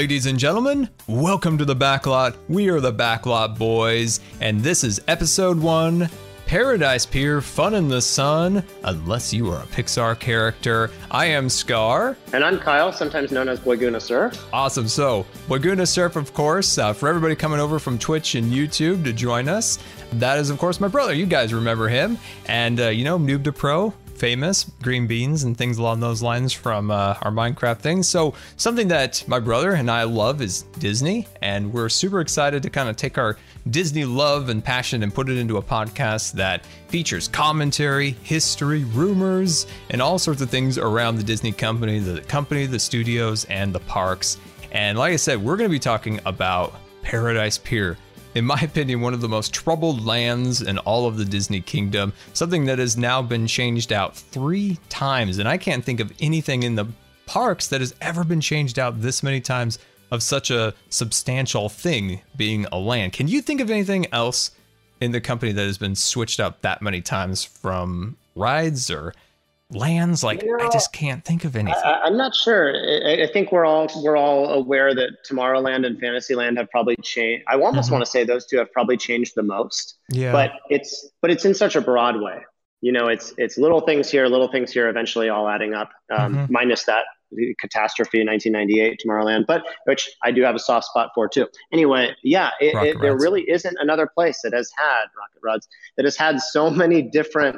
Ladies and gentlemen, welcome to the Backlot. We are the Backlot Boys, and this is episode one Paradise Pier Fun in the Sun, unless you are a Pixar character. I am Scar. And I'm Kyle, sometimes known as Boyguna Surf. Awesome. So, Boyguna Surf, of course, uh, for everybody coming over from Twitch and YouTube to join us. That is, of course, my brother. You guys remember him. And, uh, you know, Noob to Pro, famous green beans and things along those lines from uh, our Minecraft things. So, something that my brother and I love is Disney, and we're super excited to kind of take our Disney love and passion and put it into a podcast that features commentary, history, rumors, and all sorts of things around the Disney company, the company, the studios, and the parks. And like I said, we're going to be talking about Paradise Pier in my opinion, one of the most troubled lands in all of the Disney kingdom, something that has now been changed out three times. And I can't think of anything in the parks that has ever been changed out this many times of such a substantial thing being a land. Can you think of anything else in the company that has been switched out that many times from rides or lands like you know, i just can't think of anything. I, am not sure. I, I, think we're all we're all aware that tomorrowland and fantasyland have probably changed i almost mm-hmm. want to say those two have probably changed the most yeah. but it's but it's in such a broad way. You know it's it's little things here little things here eventually all adding up um, mm-hmm. minus that catastrophe in 1998 tomorrowland but which i do have a soft spot for too. Anyway yeah it, it, there really isn't another place that has had rocket rods that has had so many different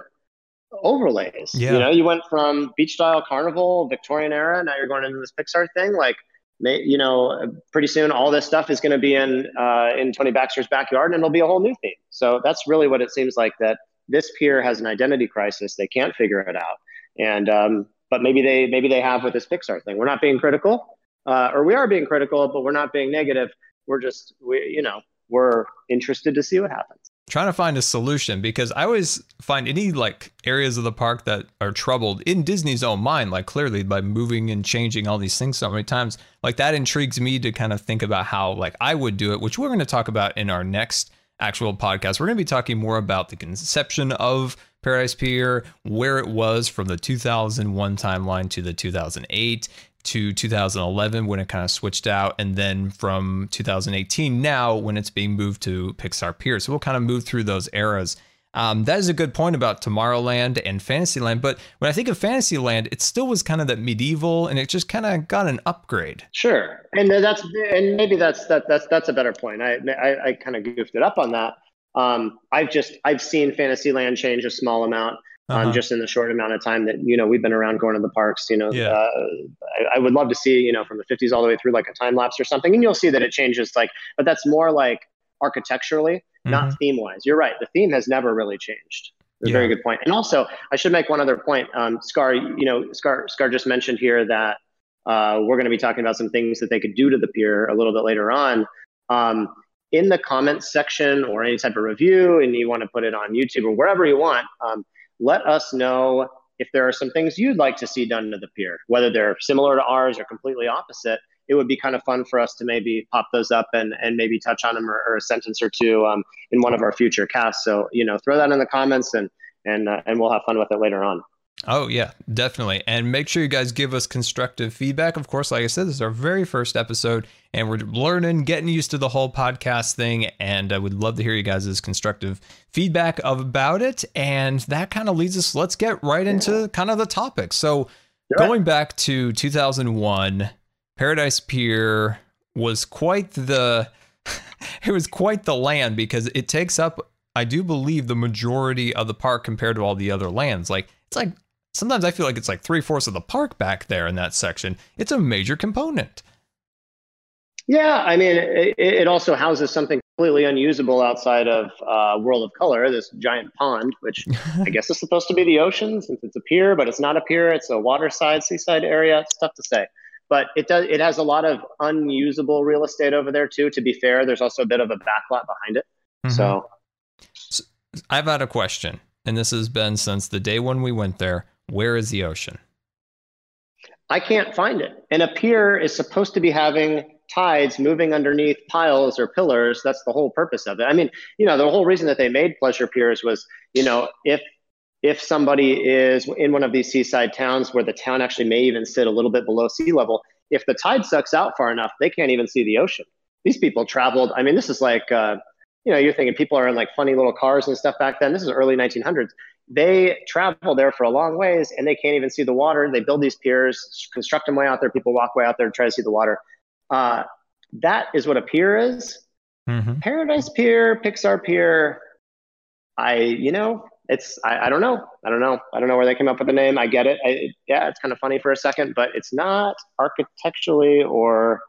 overlays. Yeah. You know, you went from beach style carnival, Victorian era, now you're going into this Pixar thing. Like, you know, pretty soon all this stuff is going to be in uh, in Tony Baxter's backyard, and it'll be a whole new theme. So that's really what it seems like that this pier has an identity crisis. They can't figure it out, and um, but maybe they maybe they have with this Pixar thing. We're not being critical, uh, or we are being critical, but we're not being negative. We're just we you know we're interested to see what happens trying to find a solution because I always find any like areas of the park that are troubled in Disney's own mind, like clearly by moving and changing all these things so many times, like that intrigues me to kind of think about how like I would do it, which we're going to talk about in our next actual podcast. We're going to be talking more about the conception of Paradise Pier, where it was from the 2001 timeline to the 2008 to 2011 when it kind of switched out, and then from 2018 now when it's being moved to Pixar Pier. So we'll kind of move through those eras. Um, that is a good point about Tomorrowland and Fantasyland. But when I think of Fantasyland, it still was kind of that medieval, and it just kind of got an upgrade. Sure, and that's and maybe that's that that's that's a better point. I I, I kind of goofed it up on that. Um, I've just I've seen Fantasyland change a small amount uh-huh. um, just in the short amount of time that you know we've been around going to the parks. You know, yeah. uh, I, I, would love to see you know from the 50s all the way through like a time lapse or something, and you'll see that it changes. Like, but that's more like architecturally, mm-hmm. not theme wise. You're right. The theme has never really changed. That's yeah. a very good point. And also, I should make one other point. Um, Scar, you know, Scar, Scar just mentioned here that uh, we're going to be talking about some things that they could do to the pier a little bit later on. Um, in the comments section or any type of review, and you want to put it on YouTube or wherever you want, um, let us know if there are some things you'd like to see done to the pier, whether they're similar to ours or completely opposite. It would be kind of fun for us to maybe pop those up and, and maybe touch on them or, or a sentence or two um, in one of our future casts. So, you know, throw that in the comments and, and, uh, and we'll have fun with it later on. Oh, yeah, definitely. And make sure you guys give us constructive feedback. Of course, like I said, this is our very first episode and we're learning, getting used to the whole podcast thing. And uh, I would love to hear you guys' constructive feedback about it. And that kind of leads us, let's get right into kind of the topic. So, going back to 2001, Paradise Pier was quite the. it was quite the land because it takes up I do believe the majority of the park compared to all the other lands. Like it's like sometimes I feel like it's like three fourths of the park back there in that section. It's a major component. Yeah, I mean, it, it also houses something completely unusable outside of uh, World of Color, this giant pond, which I guess is supposed to be the ocean since it's a pier, but it's not a pier. It's a waterside, seaside area. It's tough to say. But it does. It has a lot of unusable real estate over there too. To be fair, there's also a bit of a backlot behind it. Mm-hmm. So, so I've had a question and this has been since the day when we went there. Where is the ocean? I can't find it. And a pier is supposed to be having tides moving underneath piles or pillars. That's the whole purpose of it. I mean, you know, the whole reason that they made pleasure piers was, you know, if if somebody is in one of these seaside towns where the town actually may even sit a little bit below sea level, if the tide sucks out far enough, they can't even see the ocean. These people traveled. I mean, this is like, uh, you know, you're thinking people are in like funny little cars and stuff back then. This is early 1900s. They travel there for a long ways and they can't even see the water. They build these piers, construct them way out there. People walk way out there to try to see the water. Uh, that is what a pier is. Mm-hmm. Paradise Pier, Pixar Pier. I, you know, it's I, I, don't know. I don't know. I don't know where they came up with the name. I get it. I, yeah, it's kind of funny for a second, but it's not architecturally or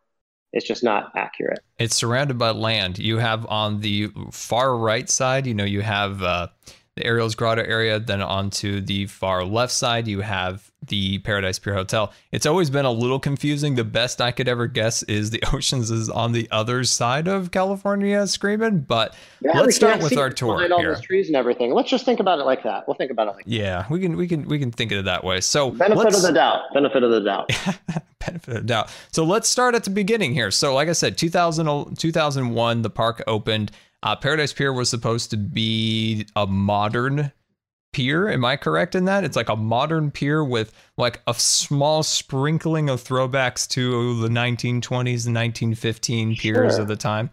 it's just not accurate. It's surrounded by land. You have on the far right side, you know, you have uh, the Ariel's Grotto area. Then onto the far left side, you have the Paradise Pier Hotel. It's always been a little confusing. The best I could ever guess is the Oceans is on the other side of California screaming. But yeah, let's start with our tour all here. those trees and everything. Let's just think about it like that. We'll think about it like yeah, we can we can we can think of it that way. So benefit of the doubt. Benefit of the doubt. benefit of the doubt. So let's start at the beginning here. So like I said, 2000, 2001, the park opened. Uh, Paradise Pier was supposed to be a modern pier. Am I correct in that? It's like a modern pier with like a small sprinkling of throwbacks to the 1920s and 1915 piers of the time,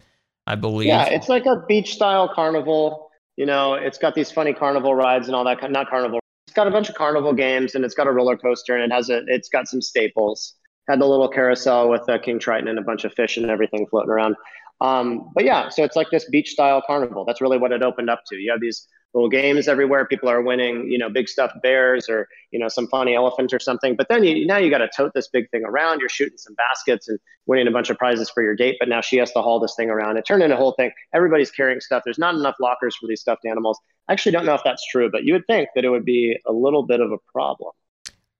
I believe. Yeah, it's like a beach style carnival. You know, it's got these funny carnival rides and all that. Not carnival. It's got a bunch of carnival games and it's got a roller coaster and it has a. It's got some staples. Had the little carousel with uh, King Triton and a bunch of fish and everything floating around. Um, but yeah, so it's like this beach style carnival. That's really what it opened up to. You have these little games everywhere. People are winning, you know, big stuffed bears or you know some funny elephant or something. But then you, now you got to tote this big thing around. You're shooting some baskets and winning a bunch of prizes for your date. But now she has to haul this thing around. It turned into a whole thing. Everybody's carrying stuff. There's not enough lockers for these stuffed animals. I actually don't know if that's true, but you would think that it would be a little bit of a problem.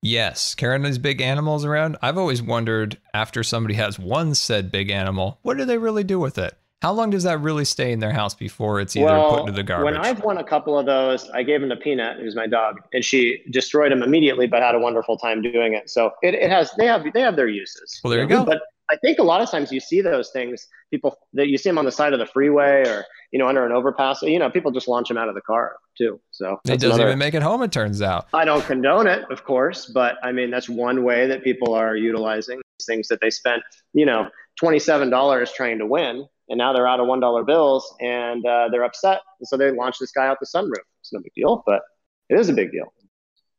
Yes, carrying these big animals around. I've always wondered after somebody has one said big animal, what do they really do with it? How long does that really stay in their house before it's either well, put into the garbage? When I've won a couple of those, I gave him to Peanut, who's my dog, and she destroyed him immediately, but had a wonderful time doing it. So it, it has they have they have their uses. Well, there you go. But I think a lot of times you see those things, people that you see them on the side of the freeway or you know under an overpass. You know, people just launch them out of the car too. So it doesn't another, even make it home. It turns out. I don't condone it, of course, but I mean that's one way that people are utilizing things that they spent you know twenty seven dollars trying to win and now they're out of one dollar bills and uh, they're upset, and so they launch this guy out the sunroof. It's no big deal, but it is a big deal.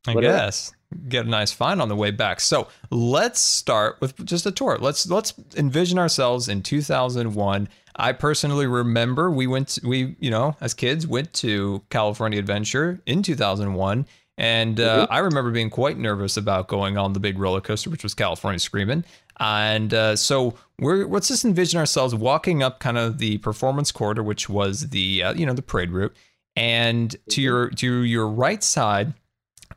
I Literally. guess get a nice find on the way back. So let's start with just a tour. Let's let's envision ourselves in 2001. I personally remember we went to, we you know as kids went to California Adventure in 2001. And uh, mm-hmm. I remember being quite nervous about going on the big roller coaster, which was California Screaming. And uh, so we're let's just envision ourselves walking up kind of the performance corridor, which was the uh, you know the parade route, and to mm-hmm. your to your right side.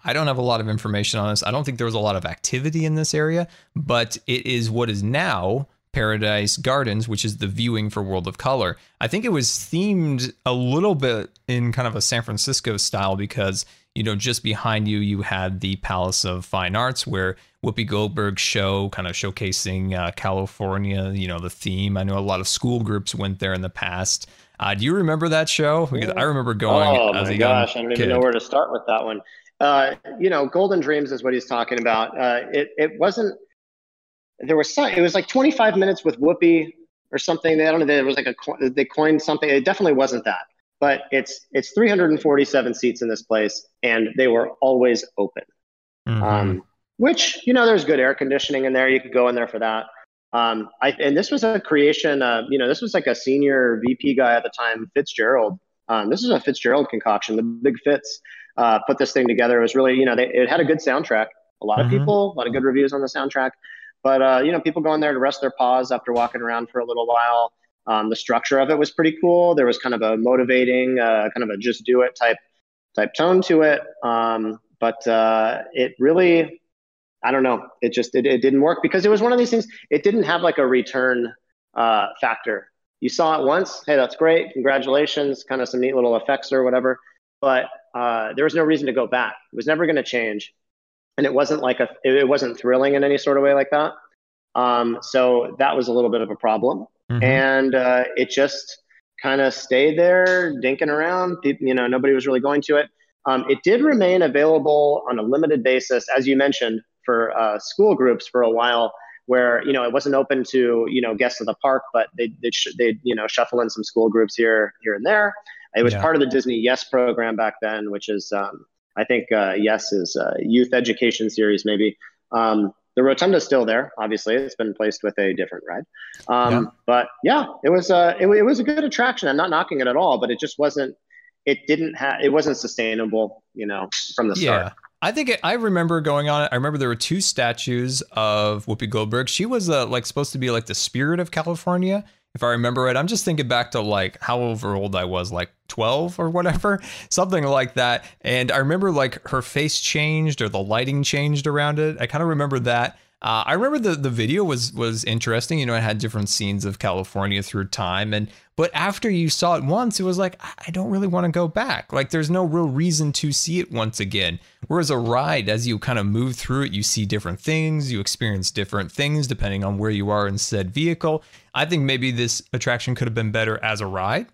I don't have a lot of information on this. I don't think there was a lot of activity in this area, but it is what is now Paradise Gardens, which is the viewing for World of Color. I think it was themed a little bit in kind of a San Francisco style because you know, just behind you, you had the Palace of Fine Arts, where Whoopi Goldberg's show, kind of showcasing uh, California, you know, the theme. I know a lot of school groups went there in the past. Uh, do you remember that show? Because I remember going. Oh my gosh, I don't even know where to start with that one. Uh, you know, Golden Dreams is what he's talking about. Uh, it it wasn't. There was some. It was like 25 minutes with Whoopi or something. I don't know. There was like a they coined something. It definitely wasn't that but it's it's 347 seats in this place and they were always open mm-hmm. um, which you know there's good air conditioning in there you could go in there for that um, I, and this was a creation uh, you know this was like a senior vp guy at the time fitzgerald um, this is a fitzgerald concoction the big fitz uh, put this thing together it was really you know they, it had a good soundtrack a lot mm-hmm. of people a lot of good reviews on the soundtrack but uh, you know people going there to rest their paws after walking around for a little while um, the structure of it was pretty cool. There was kind of a motivating, uh, kind of a just do it type type tone to it. Um, but uh, it really, I don't know, it just it, it didn't work because it was one of these things. It didn't have like a return uh, factor. You saw it once, hey, that's great, congratulations, kind of some neat little effects or whatever. But uh, there was no reason to go back. It was never going to change, and it wasn't like a, it wasn't thrilling in any sort of way like that. Um, so that was a little bit of a problem. Mm-hmm. And uh, it just kind of stayed there, dinking around. People, you know, nobody was really going to it. Um, it did remain available on a limited basis, as you mentioned, for uh, school groups for a while. where you know it wasn't open to you know guests of the park, but they they they you know shuffle in some school groups here here and there. It was yeah. part of the Disney Yes program back then, which is um, I think uh, Yes is a youth education series maybe. Um, the rotunda is still there. Obviously, it's been placed with a different ride. Um, yeah. But yeah, it was a uh, it, it, was a good attraction. I'm not knocking it at all, but it just wasn't. It didn't have. It wasn't sustainable. You know, from the start. Yeah. I think it, I remember going on it. I remember there were two statues of Whoopi Goldberg. She was uh, like supposed to be like the spirit of California, if I remember right. I'm just thinking back to like however old I was, like 12 or whatever, something like that. And I remember like her face changed or the lighting changed around it. I kind of remember that. Uh, I remember the the video was was interesting. You know, it had different scenes of California through time, and but after you saw it once, it was like I don't really want to go back. Like there's no real reason to see it once again. Whereas a ride, as you kind of move through it, you see different things, you experience different things depending on where you are in said vehicle. I think maybe this attraction could have been better as a ride,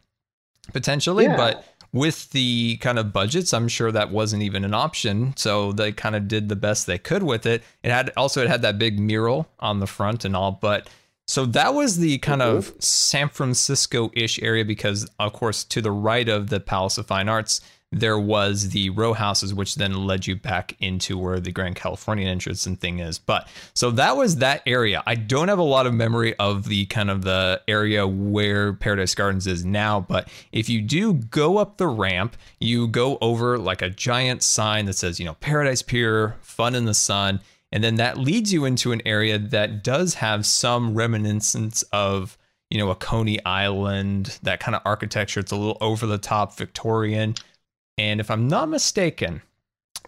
potentially, yeah. but with the kind of budgets, I'm sure that wasn't even an option. So they kind of did the best they could with it. It had also it had that big mural on the front and all, but so that was the kind mm-hmm. of San Francisco-ish area because of course to the right of the Palace of Fine Arts there was the row houses, which then led you back into where the Grand Californian entrance and thing is. But so that was that area. I don't have a lot of memory of the kind of the area where Paradise Gardens is now, but if you do go up the ramp, you go over like a giant sign that says, you know, Paradise Pier, fun in the sun. And then that leads you into an area that does have some reminiscence of you know, a Coney Island, that kind of architecture. It's a little over the top Victorian. And if I'm not mistaken,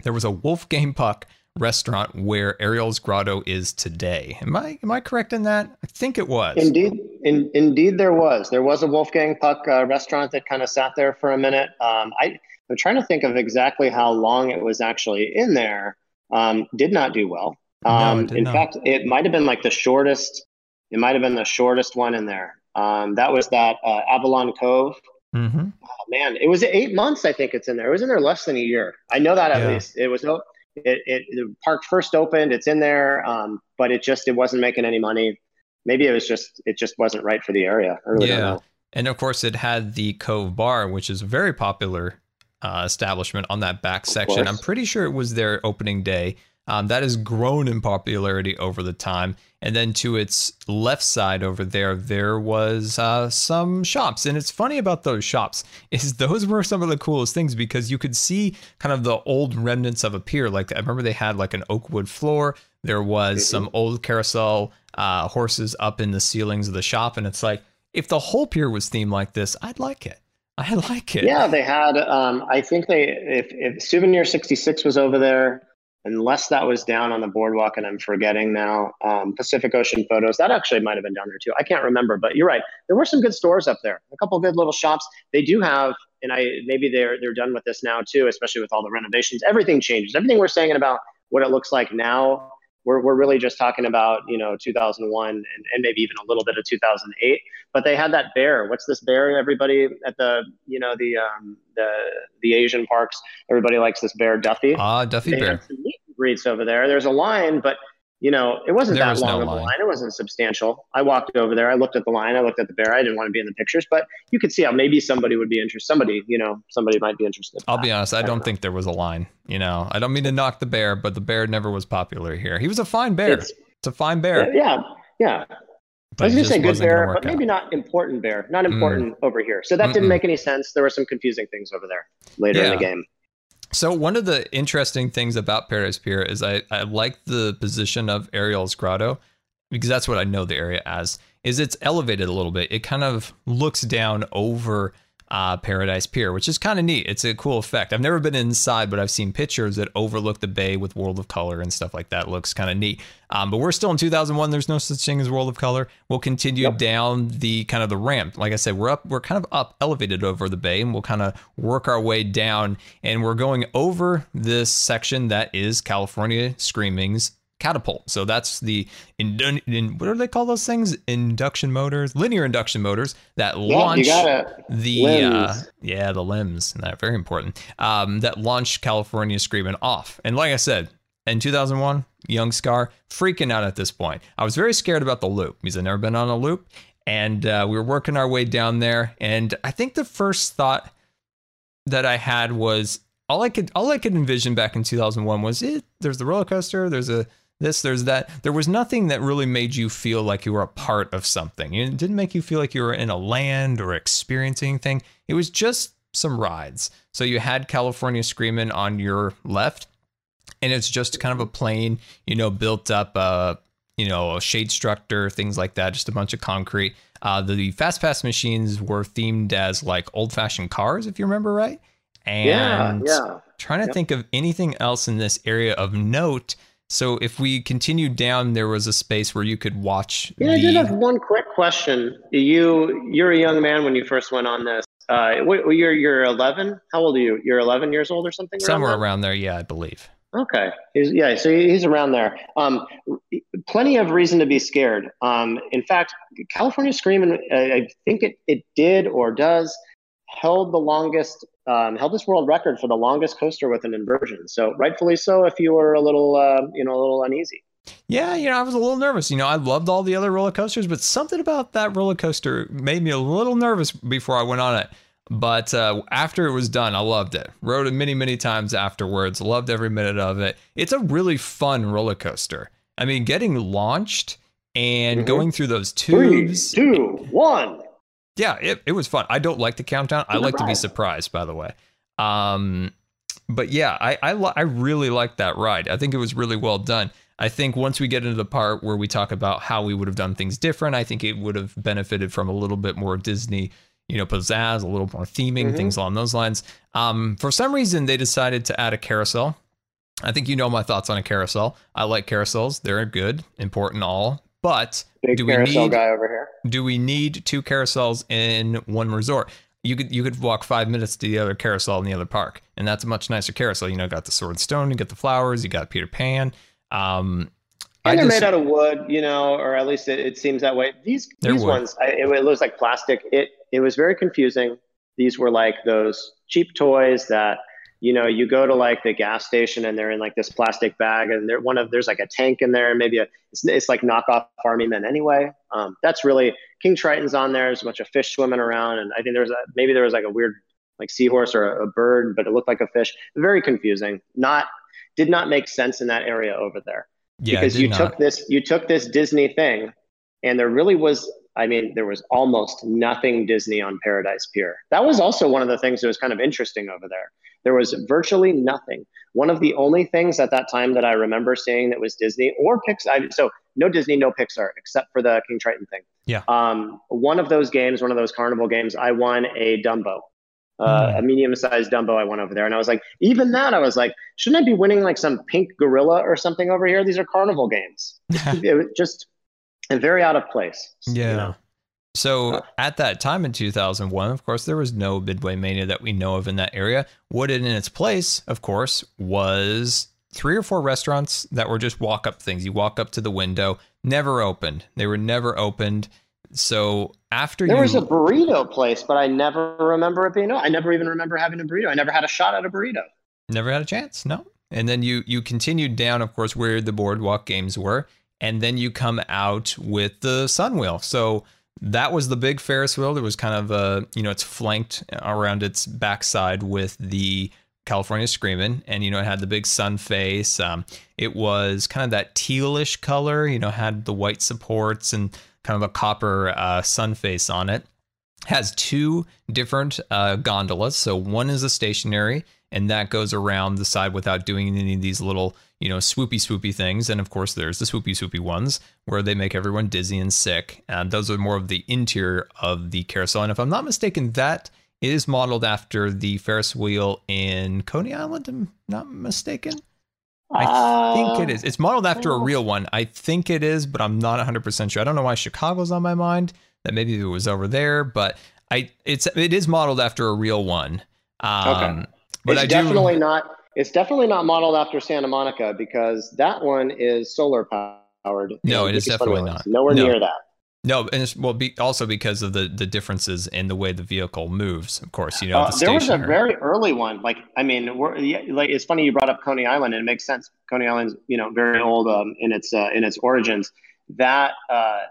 there was a Wolfgang Puck restaurant where Ariel's Grotto is today. Am I am I correct in that? I think it was. Indeed, in, indeed, there was. There was a Wolfgang Puck uh, restaurant that kind of sat there for a minute. Um, I I'm trying to think of exactly how long it was actually in there. Um, did not do well. Um, no, in not. fact, it might have been like the shortest. It might have been the shortest one in there. Um, that was that uh, Avalon Cove Mm-hmm. Oh, man, it was eight months. I think it's in there. It was in there less than a year. I know that at yeah. least. It was no. It, it the park first opened. It's in there, um, but it just it wasn't making any money. Maybe it was just it just wasn't right for the area. Really yeah, and of course it had the Cove Bar, which is a very popular uh, establishment on that back section. I'm pretty sure it was their opening day. Um, that has grown in popularity over the time. And then to its left side over there, there was uh, some shops. And it's funny about those shops is those were some of the coolest things because you could see kind of the old remnants of a pier. Like I remember they had like an oak wood floor. There was mm-hmm. some old carousel uh, horses up in the ceilings of the shop, and it's like if the whole pier was themed like this, I'd like it. I like it. Yeah, they had. Um, I think they if, if Souvenir sixty six was over there unless that was down on the boardwalk and I'm forgetting now. Um, Pacific Ocean Photos, that actually might have been down there too. I can't remember, but you're right. There were some good stores up there, a couple good little shops. They do have, and I maybe they're they're done with this now too, especially with all the renovations. Everything changes. Everything we're saying about what it looks like now. We're, we're really just talking about you know 2001 and, and maybe even a little bit of 2008 but they had that bear what's this bear everybody at the you know the um, the the asian parks everybody likes this bear duffy ah duffy bear. they bear breeds over there. There's a line, but you know, it wasn't there that was long no of a line. line. It wasn't substantial. I walked over there. I looked at the line. I looked at the bear. I didn't want to be in the pictures, but you could see how maybe somebody would be interested. Somebody, you know, somebody might be interested. I'll be honest. I, I don't, don't think there was a line. You know, I don't mean to knock the bear, but the bear never was popular here. He was a fine bear. It's, it's a fine bear. Yeah, yeah. But I was going to say good bear, but maybe out. not important bear. Not important mm. over here. So that Mm-mm. didn't make any sense. There were some confusing things over there later yeah. in the game. So one of the interesting things about Paradise Pier is I, I like the position of Ariel's Grotto because that's what I know the area as. Is it's elevated a little bit. It kind of looks down over uh, Paradise Pier, which is kind of neat. It's a cool effect. I've never been inside, but I've seen pictures that overlook the bay with World of Color and stuff like that. It looks kind of neat. Um, but we're still in 2001. There's no such thing as World of Color. We'll continue yep. down the kind of the ramp. Like I said, we're up. We're kind of up, elevated over the bay, and we'll kind of work our way down. And we're going over this section that is California Screaming's catapult. So that's the in, in, what do they call those things? Induction motors, linear induction motors that yeah, launch the uh, yeah the LIMs. That very important. Um, that launch California Screaming off. And like I said, in 2001, young Scar, freaking out at this point. I was very scared about the loop because I'd never been on a loop. And uh, we were working our way down there. And I think the first thought that I had was all I could all I could envision back in 2001 was it. There's the roller coaster. There's a this. There's that. There was nothing that really made you feel like you were a part of something. It didn't make you feel like you were in a land or experiencing anything. It was just some rides. So you had California Screaming on your left, and it's just kind of a plain, you know, built up, uh, you know, a shade structure, things like that, just a bunch of concrete. Uh, the Fast Pass machines were themed as like old fashioned cars, if you remember right. And yeah, yeah. trying to yep. think of anything else in this area of note. So if we continued down, there was a space where you could watch. Yeah, the... I did have one quick question. You you're a young man when you first went on this. Uh, you're you're 11. How old are you? You're 11 years old or something. Somewhere around, around there, yeah, I believe. Okay. He's, yeah, so he's around there. Um, plenty of reason to be scared. Um, in fact, California Screaming, I think it, it did or does held the longest, um, held this world record for the longest coaster with an inversion. So rightfully so, if you were a little, uh, you know, a little uneasy. Yeah, you know, I was a little nervous. You know, I loved all the other roller coasters, but something about that roller coaster made me a little nervous before I went on it. But uh, after it was done, I loved it. Rode it many, many times afterwards. Loved every minute of it. It's a really fun roller coaster. I mean, getting launched and mm-hmm. going through those tubes. Three, two, one. Yeah, it, it was fun. I don't like the countdown. I like to be surprised, by the way. Um, but yeah, I I, I really like that ride. I think it was really well done. I think once we get into the part where we talk about how we would have done things different, I think it would have benefited from a little bit more Disney you know, pizzazz, a little more theming, mm-hmm. things along those lines. Um, for some reason, they decided to add a carousel. I think you know my thoughts on a carousel. I like carousels; they're good, important, all. But Big do we need guy over here? Do we need two carousels in one resort? You could you could walk five minutes to the other carousel in the other park, and that's a much nicer carousel. You know, got the sword and stone, you got the flowers, you got Peter Pan. Um, and they're just, made out of wood, you know, or at least it, it seems that way. These these wood. ones, I, it, it looks like plastic. It it was very confusing. These were like those cheap toys that you know you go to like the gas station and they're in like this plastic bag and they're one of there's like a tank in there and maybe a it's, it's like knockoff army men anyway um, that's really king triton's on there there's a bunch of fish swimming around and i think there's a maybe there was like a weird like seahorse or a, a bird but it looked like a fish very confusing not did not make sense in that area over there yeah, because you not. took this you took this disney thing and there really was I mean, there was almost nothing Disney on Paradise Pier. That was also one of the things that was kind of interesting over there. There was virtually nothing. One of the only things at that time that I remember seeing that was Disney or Pixar. So no Disney, no Pixar, except for the King Triton thing. Yeah. Um, one of those games, one of those carnival games, I won a Dumbo. Uh, mm. a medium-sized Dumbo I won over there, and I was like, even that, I was like, shouldn't I be winning like some pink gorilla or something over here? These are carnival games. it was just very out of place. Yeah. You know? So at that time in 2001, of course, there was no Midway Mania that we know of in that area. What in its place, of course, was three or four restaurants that were just walk up things. You walk up to the window, never opened. They were never opened. So after there you, was a burrito place, but I never remember it being. I never even remember having a burrito. I never had a shot at a burrito. Never had a chance. No. And then you you continued down, of course, where the boardwalk games were, and then you come out with the Sun Wheel. So that was the big Ferris wheel. There was kind of a, you know, it's flanked around its backside with the California Screaming, and you know, it had the big sun face. Um, it was kind of that tealish color, you know, had the white supports and kind of a copper uh, sun face on it. Has two different uh, gondolas. So one is a stationary, and that goes around the side without doing any of these little, you know, swoopy swoopy things. And of course, there's the swoopy swoopy ones where they make everyone dizzy and sick. And those are more of the interior of the carousel. And if I'm not mistaken, that is modeled after the Ferris wheel in Coney Island. I'm not mistaken. I uh, think it is. It's modeled after a real one. I think it is, but I'm not 100% sure. I don't know why Chicago's on my mind. That maybe it was over there, but I it's it is modeled after a real one. Um, okay. But it's I definitely do, not. It's definitely not modeled after Santa Monica because that one is solar powered. No, it is definitely not. Nowhere no. near that. No, and it's, well, be, also because of the the differences in the way the vehicle moves. Of course, you know. Uh, the there was a very early one. Like, I mean, we're, yeah, like it's funny you brought up Coney Island, and it makes sense. Coney Island's you know very old um, in its uh, in its origins. That uh,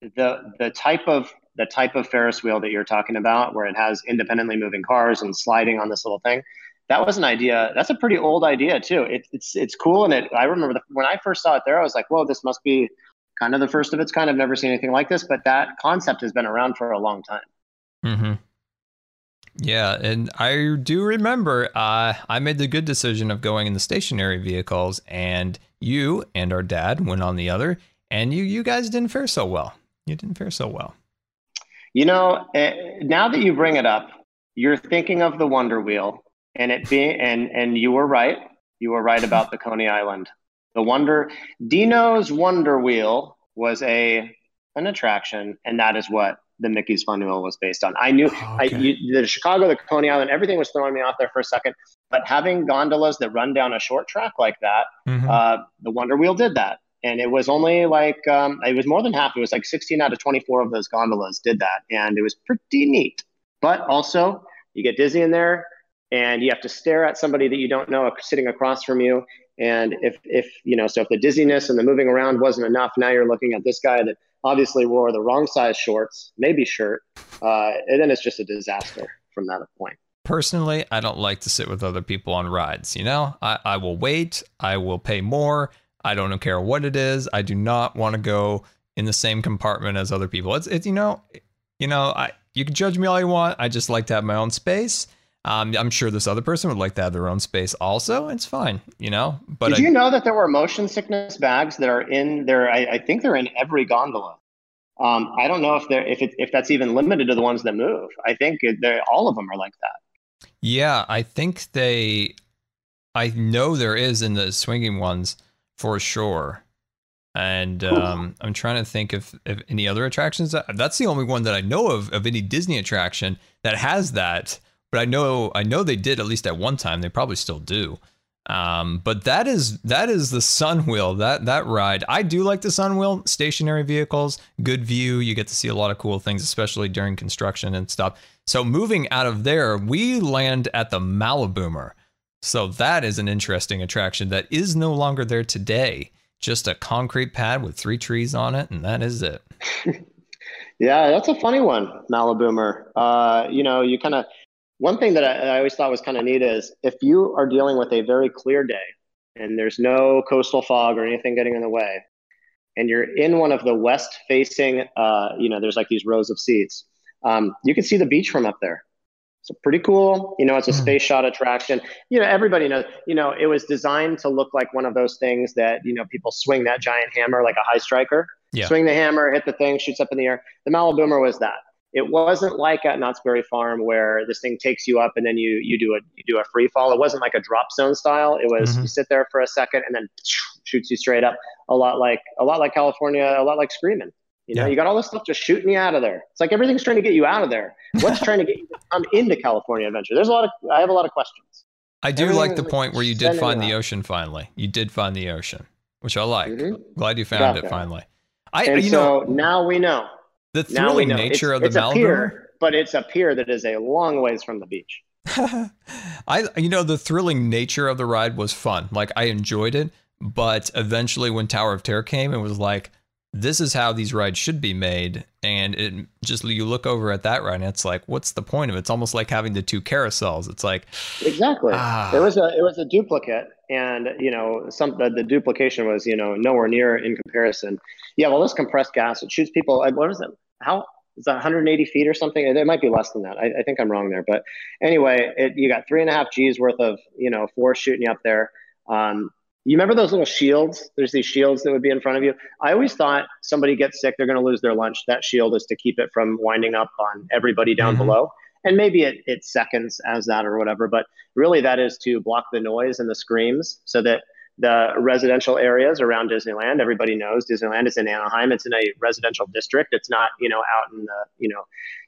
the the type of the type of Ferris wheel that you're talking about, where it has independently moving cars and sliding on this little thing, that was an idea. That's a pretty old idea too. It, it's it's cool, and it. I remember the, when I first saw it there, I was like, "Whoa, this must be kind of the first of its kind. I've never seen anything like this." But that concept has been around for a long time. Hmm. Yeah, and I do remember uh, I made the good decision of going in the stationary vehicles, and you and our dad went on the other, and you you guys didn't fare so well. You didn't fare so well. You know, uh, now that you bring it up, you're thinking of the Wonder Wheel, and it being and and you were right. You were right about the Coney Island. The Wonder Deno's Wonder Wheel was a an attraction, and that is what the Mickey's Fun Wheel was based on. I knew okay. I, you, the Chicago, the Coney Island, everything was throwing me off there for a second. But having gondolas that run down a short track like that, mm-hmm. uh, the Wonder Wheel did that and it was only like um, it was more than half. It was like 16 out of 24 of those gondolas did that, and it was pretty neat. But also, you get dizzy in there, and you have to stare at somebody that you don't know sitting across from you. And if if you know, so if the dizziness and the moving around wasn't enough, now you're looking at this guy that obviously wore the wrong size shorts, maybe shirt, uh, and then it's just a disaster from that point. Personally, I don't like to sit with other people on rides. You know, I, I will wait. I will pay more I don't care what it is. I do not want to go in the same compartment as other people. It's it's you know, you know, I you can judge me all you want. I just like to have my own space. Um, I'm sure this other person would like to have their own space also. It's fine, you know. But did I, you know that there were motion sickness bags that are in there? I, I think they're in every gondola. Um, I don't know if they're if it, if that's even limited to the ones that move. I think they all of them are like that. Yeah, I think they. I know there is in the swinging ones for sure. And um, I'm trying to think of, of any other attractions. That's the only one that I know of of any Disney attraction that has that. But I know I know they did at least at one time. They probably still do. Um, but that is that is the Sun Wheel. That that ride. I do like the Sun Wheel. Stationary vehicles, good view. You get to see a lot of cool things, especially during construction and stuff. So moving out of there, we land at the Maliboomer. So that is an interesting attraction that is no longer there today. Just a concrete pad with three trees on it, and that is it. yeah, that's a funny one, Maliboomer. Uh, you know, you kind of one thing that I, I always thought was kind of neat is if you are dealing with a very clear day and there's no coastal fog or anything getting in the way, and you're in one of the west facing, uh, you know, there's like these rows of seats, um, you can see the beach from up there. So pretty cool. You know, it's a hmm. space shot attraction. You know, everybody knows, you know, it was designed to look like one of those things that, you know, people swing that giant hammer like a high striker. Yeah. Swing the hammer, hit the thing, shoots up in the air. The Maliboomer was that. It wasn't like at Knott's Berry Farm where this thing takes you up and then you you do a you do a free fall. It wasn't like a drop zone style. It was mm-hmm. you sit there for a second and then shoots you straight up. A lot like a lot like California, a lot like Screaming. You know, yeah. you got all this stuff just shooting you out of there. It's like everything's trying to get you out of there. What's trying to get you to come into California Adventure? There's a lot of I have a lot of questions. I do like the point where you did find the ocean finally. You did find the ocean, which I like. Mm-hmm. Glad you found it finally. I and you so know now we know the thrilling nature it's, of the Malibu. Pier, but it's a pier that is a long ways from the beach. I you know the thrilling nature of the ride was fun. Like I enjoyed it, but eventually when Tower of Terror came, it was like this is how these rides should be made and it just you look over at that ride and it's like what's the point of it it's almost like having the two carousels it's like exactly ah. it was a it was a duplicate and you know some the, the, duplication was you know nowhere near in comparison yeah well this compressed gas it shoots people what is it how is that 180 feet or something it, might be less than that I, I think i'm wrong there but anyway it, you got three and a half g's worth of you know force shooting you up there um, you remember those little shields? There's these shields that would be in front of you. I always thought somebody gets sick, they're going to lose their lunch. That shield is to keep it from winding up on everybody down mm-hmm. below. And maybe it, it seconds as that or whatever, but really that is to block the noise and the screams so that the residential areas around Disneyland, everybody knows Disneyland is in Anaheim. It's in a residential district. It's not, you know, out in the, you know,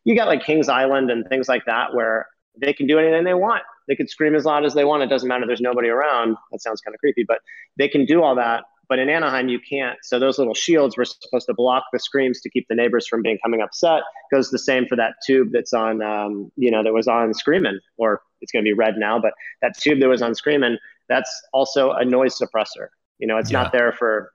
you got like Kings Island and things like that where they can do anything they want. They could scream as loud as they want. It doesn't matter. There's nobody around. That sounds kind of creepy, but they can do all that. But in Anaheim, you can't. So those little shields were supposed to block the screams to keep the neighbors from being coming upset. Goes the same for that tube that's on, um, you know, that was on Screamin', or it's going to be red now, but that tube that was on Screamin', that's also a noise suppressor. You know, it's yeah. not there for.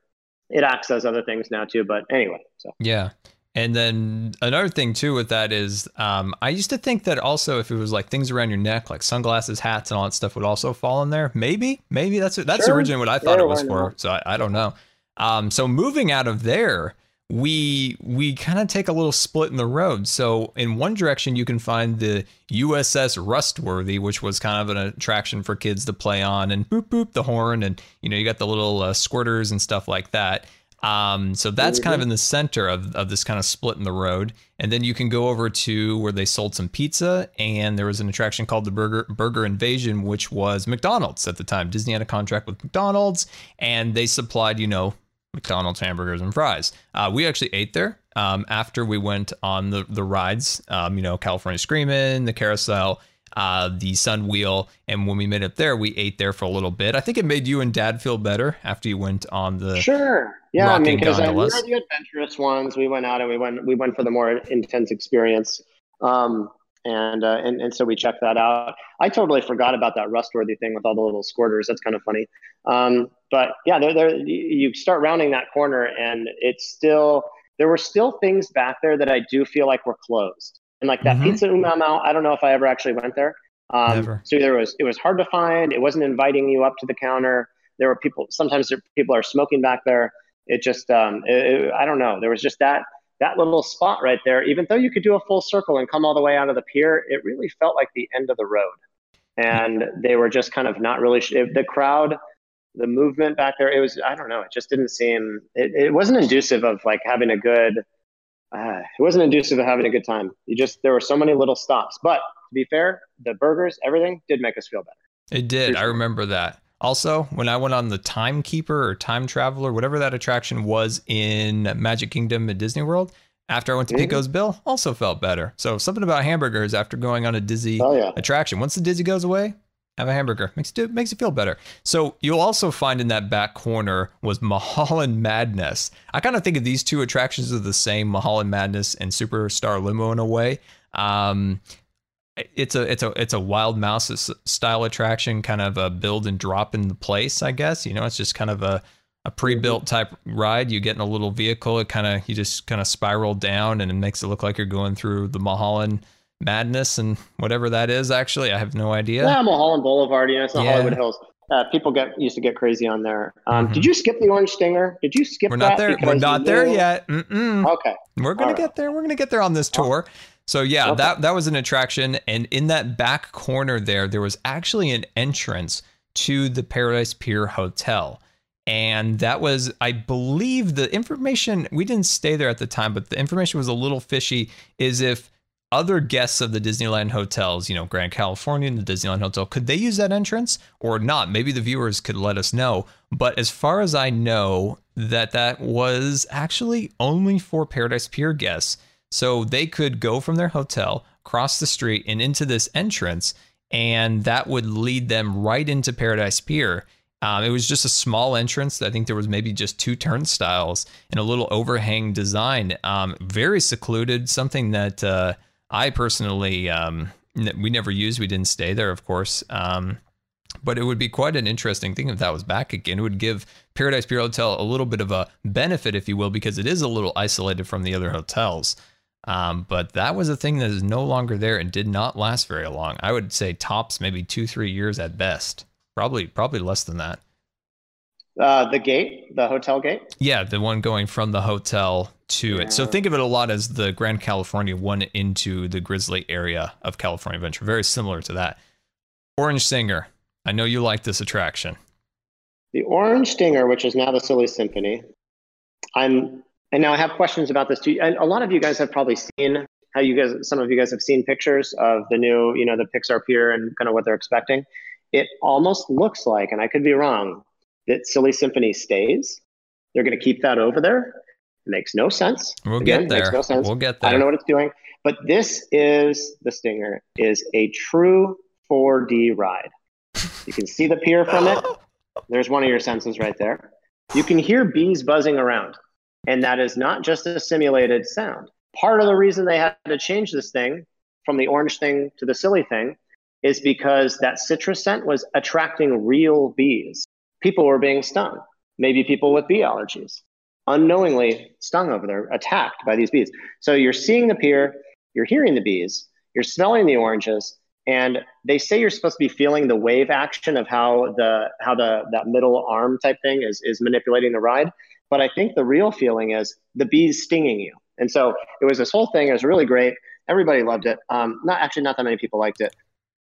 It acts as other things now too, but anyway. So yeah, and then another thing too with that is, um, I used to think that also if it was like things around your neck, like sunglasses, hats, and all that stuff would also fall in there. Maybe, maybe that's that's sure. originally what I thought yeah, it was for. So I, I don't know. Um, so moving out of there, we we kind of take a little split in the road. So in one direction, you can find the USS Rustworthy, which was kind of an attraction for kids to play on, and boop boop the horn, and you know you got the little uh, squirters and stuff like that. Um, so that's kind of in the center of, of this kind of split in the road. And then you can go over to where they sold some pizza, and there was an attraction called the Burger Burger Invasion, which was McDonald's at the time. Disney had a contract with McDonald's, and they supplied, you know, McDonald's hamburgers and fries. Uh, we actually ate there um, after we went on the the rides. Um, you know, California Screamin', the Carousel, uh, the Sun Wheel, and when we made it there, we ate there for a little bit. I think it made you and Dad feel better after you went on the sure yeah, I mean, because we were the adventurous ones. We went out and we went we went for the more intense experience. Um, and, uh, and and so we checked that out. I totally forgot about that rustworthy thing with all the little squirters. That's kind of funny. Um, but yeah, there there you start rounding that corner, and it's still there were still things back there that I do feel like were closed. And like that mm-hmm. pizza Oom Mow Mow, I don't know if I ever actually went there. Um, Never. So there was it was hard to find. It wasn't inviting you up to the counter. There were people. Sometimes there, people are smoking back there it just um, it, it, I don't know. There was just that that little spot right there. Even though you could do a full circle and come all the way out of the pier, it really felt like the end of the road. And they were just kind of not really the crowd, the movement back there. It was I don't know. It just didn't seem. It, it wasn't inducive of like having a good. Uh, it wasn't inducive of having a good time. You just there were so many little stops. But to be fair, the burgers, everything did make us feel better. It did. I remember that. Also, when I went on the Timekeeper or Time Traveler, whatever that attraction was in Magic Kingdom at Disney World, after I went to Pecos, Bill, also felt better. So something about hamburgers after going on a dizzy oh, yeah. attraction. Once the dizzy goes away, have a hamburger. Makes it makes it feel better. So you'll also find in that back corner was Mulholland Madness. I kind of think of these two attractions as the same, Mulholland Madness and Superstar Limo in a way. Um, it's a it's a it's a wild mouse style attraction, kind of a build and drop in the place, I guess. You know, it's just kind of a a pre-built type ride. You get in a little vehicle, it kind of you just kind of spiral down, and it makes it look like you're going through the Mulholland Madness and whatever that is. Actually, I have no idea. Yeah, Mulholland Boulevard. You know, it's the yeah. Hollywood Hills. Uh, people get used to get crazy on there. Um, mm-hmm. Did you skip the Orange Stinger? Did you skip? We're not there. We're not there yet. Mm-mm. Okay. We're gonna right. get there. We're gonna get there on this tour. So yeah, okay. that that was an attraction, and in that back corner there, there was actually an entrance to the Paradise Pier Hotel. And that was, I believe, the information. We didn't stay there at the time, but the information was a little fishy. Is if other guests of the Disneyland hotels, you know, Grand California and the Disneyland Hotel, could they use that entrance or not? Maybe the viewers could let us know. But as far as I know, that that was actually only for Paradise Pier guests. So they could go from their hotel, cross the street, and into this entrance, and that would lead them right into Paradise Pier. Um, it was just a small entrance. I think there was maybe just two turnstiles and a little overhang design. Um, very secluded, something that uh, I personally um, we never used. We didn't stay there, of course. Um, but it would be quite an interesting thing if that was back again. It would give Paradise Pier Hotel a little bit of a benefit, if you will, because it is a little isolated from the other hotels. Um, but that was a thing that is no longer there and did not last very long. I would say tops maybe two, three years at best. Probably, probably less than that. Uh, the gate, the hotel gate. Yeah, the one going from the hotel to it. So think of it a lot as the Grand California one into the Grizzly area of California Adventure. Very similar to that. Orange Stinger. I know you like this attraction. The Orange Stinger, which is now the Silly Symphony. I'm and now I have questions about this too. And a lot of you guys have probably seen how you guys, some of you guys have seen pictures of the new, you know, the Pixar Pier and kind of what they're expecting. It almost looks like, and I could be wrong, that Silly Symphony stays. They're going to keep that over there. Makes no sense. We'll Again, get there. Makes no sense. We'll get there. I don't know what it's doing, but this is the Stinger is a true 4D ride. You can see the pier from it. There's one of your senses right there. You can hear bees buzzing around, and that is not just a simulated sound. Part of the reason they had to change this thing from the orange thing to the silly thing is because that citrus scent was attracting real bees. People were being stung, maybe people with bee allergies, unknowingly stung over there, attacked by these bees. So you're seeing the pier, you're hearing the bees, you're smelling the oranges, and they say you're supposed to be feeling the wave action of how the how the that middle arm type thing is is manipulating the ride. But I think the real feeling is the bees stinging you. And so it was this whole thing. It was really great. Everybody loved it. Um, not actually, not that many people liked it.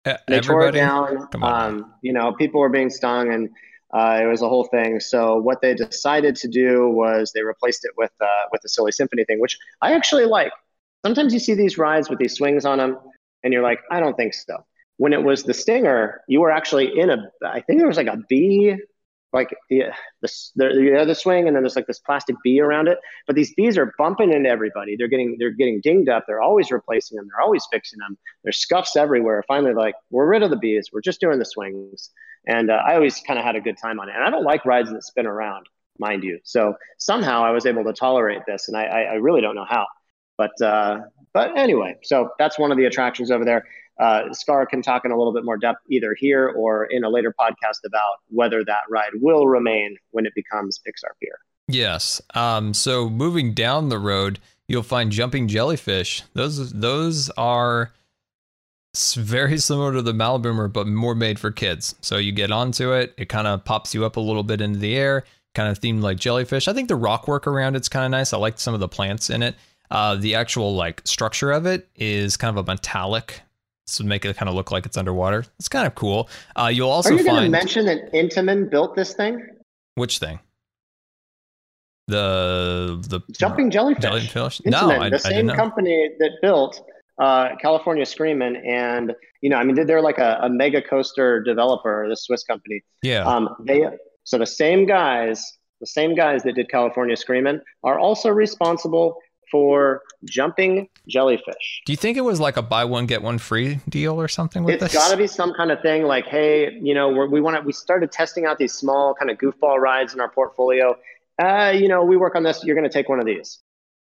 Uh, They tore it down. Um, you know, people were being stung, and uh, it was a whole thing. So what they decided to do was they replaced it with uh, with the silly symphony thing, which I actually like. Sometimes you see these rides with these swings on them, and you're like, I don't think so. When it was the Stinger, you were actually in a. I think there was like a bee, like the the have swing, and then there's like this plastic bee around it. But these bees are bumping into everybody. They're getting they're getting dinged up. They're always replacing them. They're always fixing them. There's scuffs everywhere. Finally, like we're rid of the bees. We're just doing the swings. And uh, I always kind of had a good time on it. And I don't like rides that spin around, mind you. So somehow I was able to tolerate this, and I, I, I really don't know how. But uh, but anyway, so that's one of the attractions over there. Uh, Scar can talk in a little bit more depth either here or in a later podcast about whether that ride will remain when it becomes Pixar Pier. Yes. Um, so moving down the road, you'll find jumping jellyfish. Those those are s- very similar to the Maliboomer, but more made for kids. So you get onto it, it kind of pops you up a little bit into the air, kind of themed like jellyfish. I think the rock work around it's kind of nice. I like some of the plants in it. Uh, the actual like structure of it is kind of a metallic, so make it kind of look like it's underwater. It's kind of cool. Uh, you'll also Are you going to mention that Intamin built this thing? which thing. The the Jumping jellyfish. jellyfish. No, I, the I same company that built uh, California Screamin', and you know, I mean, did they're like a, a mega coaster developer, the Swiss company. Yeah. Um, they so the same guys, the same guys that did California Screamin' are also responsible for jumping jellyfish. Do you think it was like a buy one get one free deal or something with It's got to be some kind of thing like, hey, you know, we're, we want to. We started testing out these small kind of goofball rides in our portfolio. Uh, you know, we work on this. You're going to take one of these,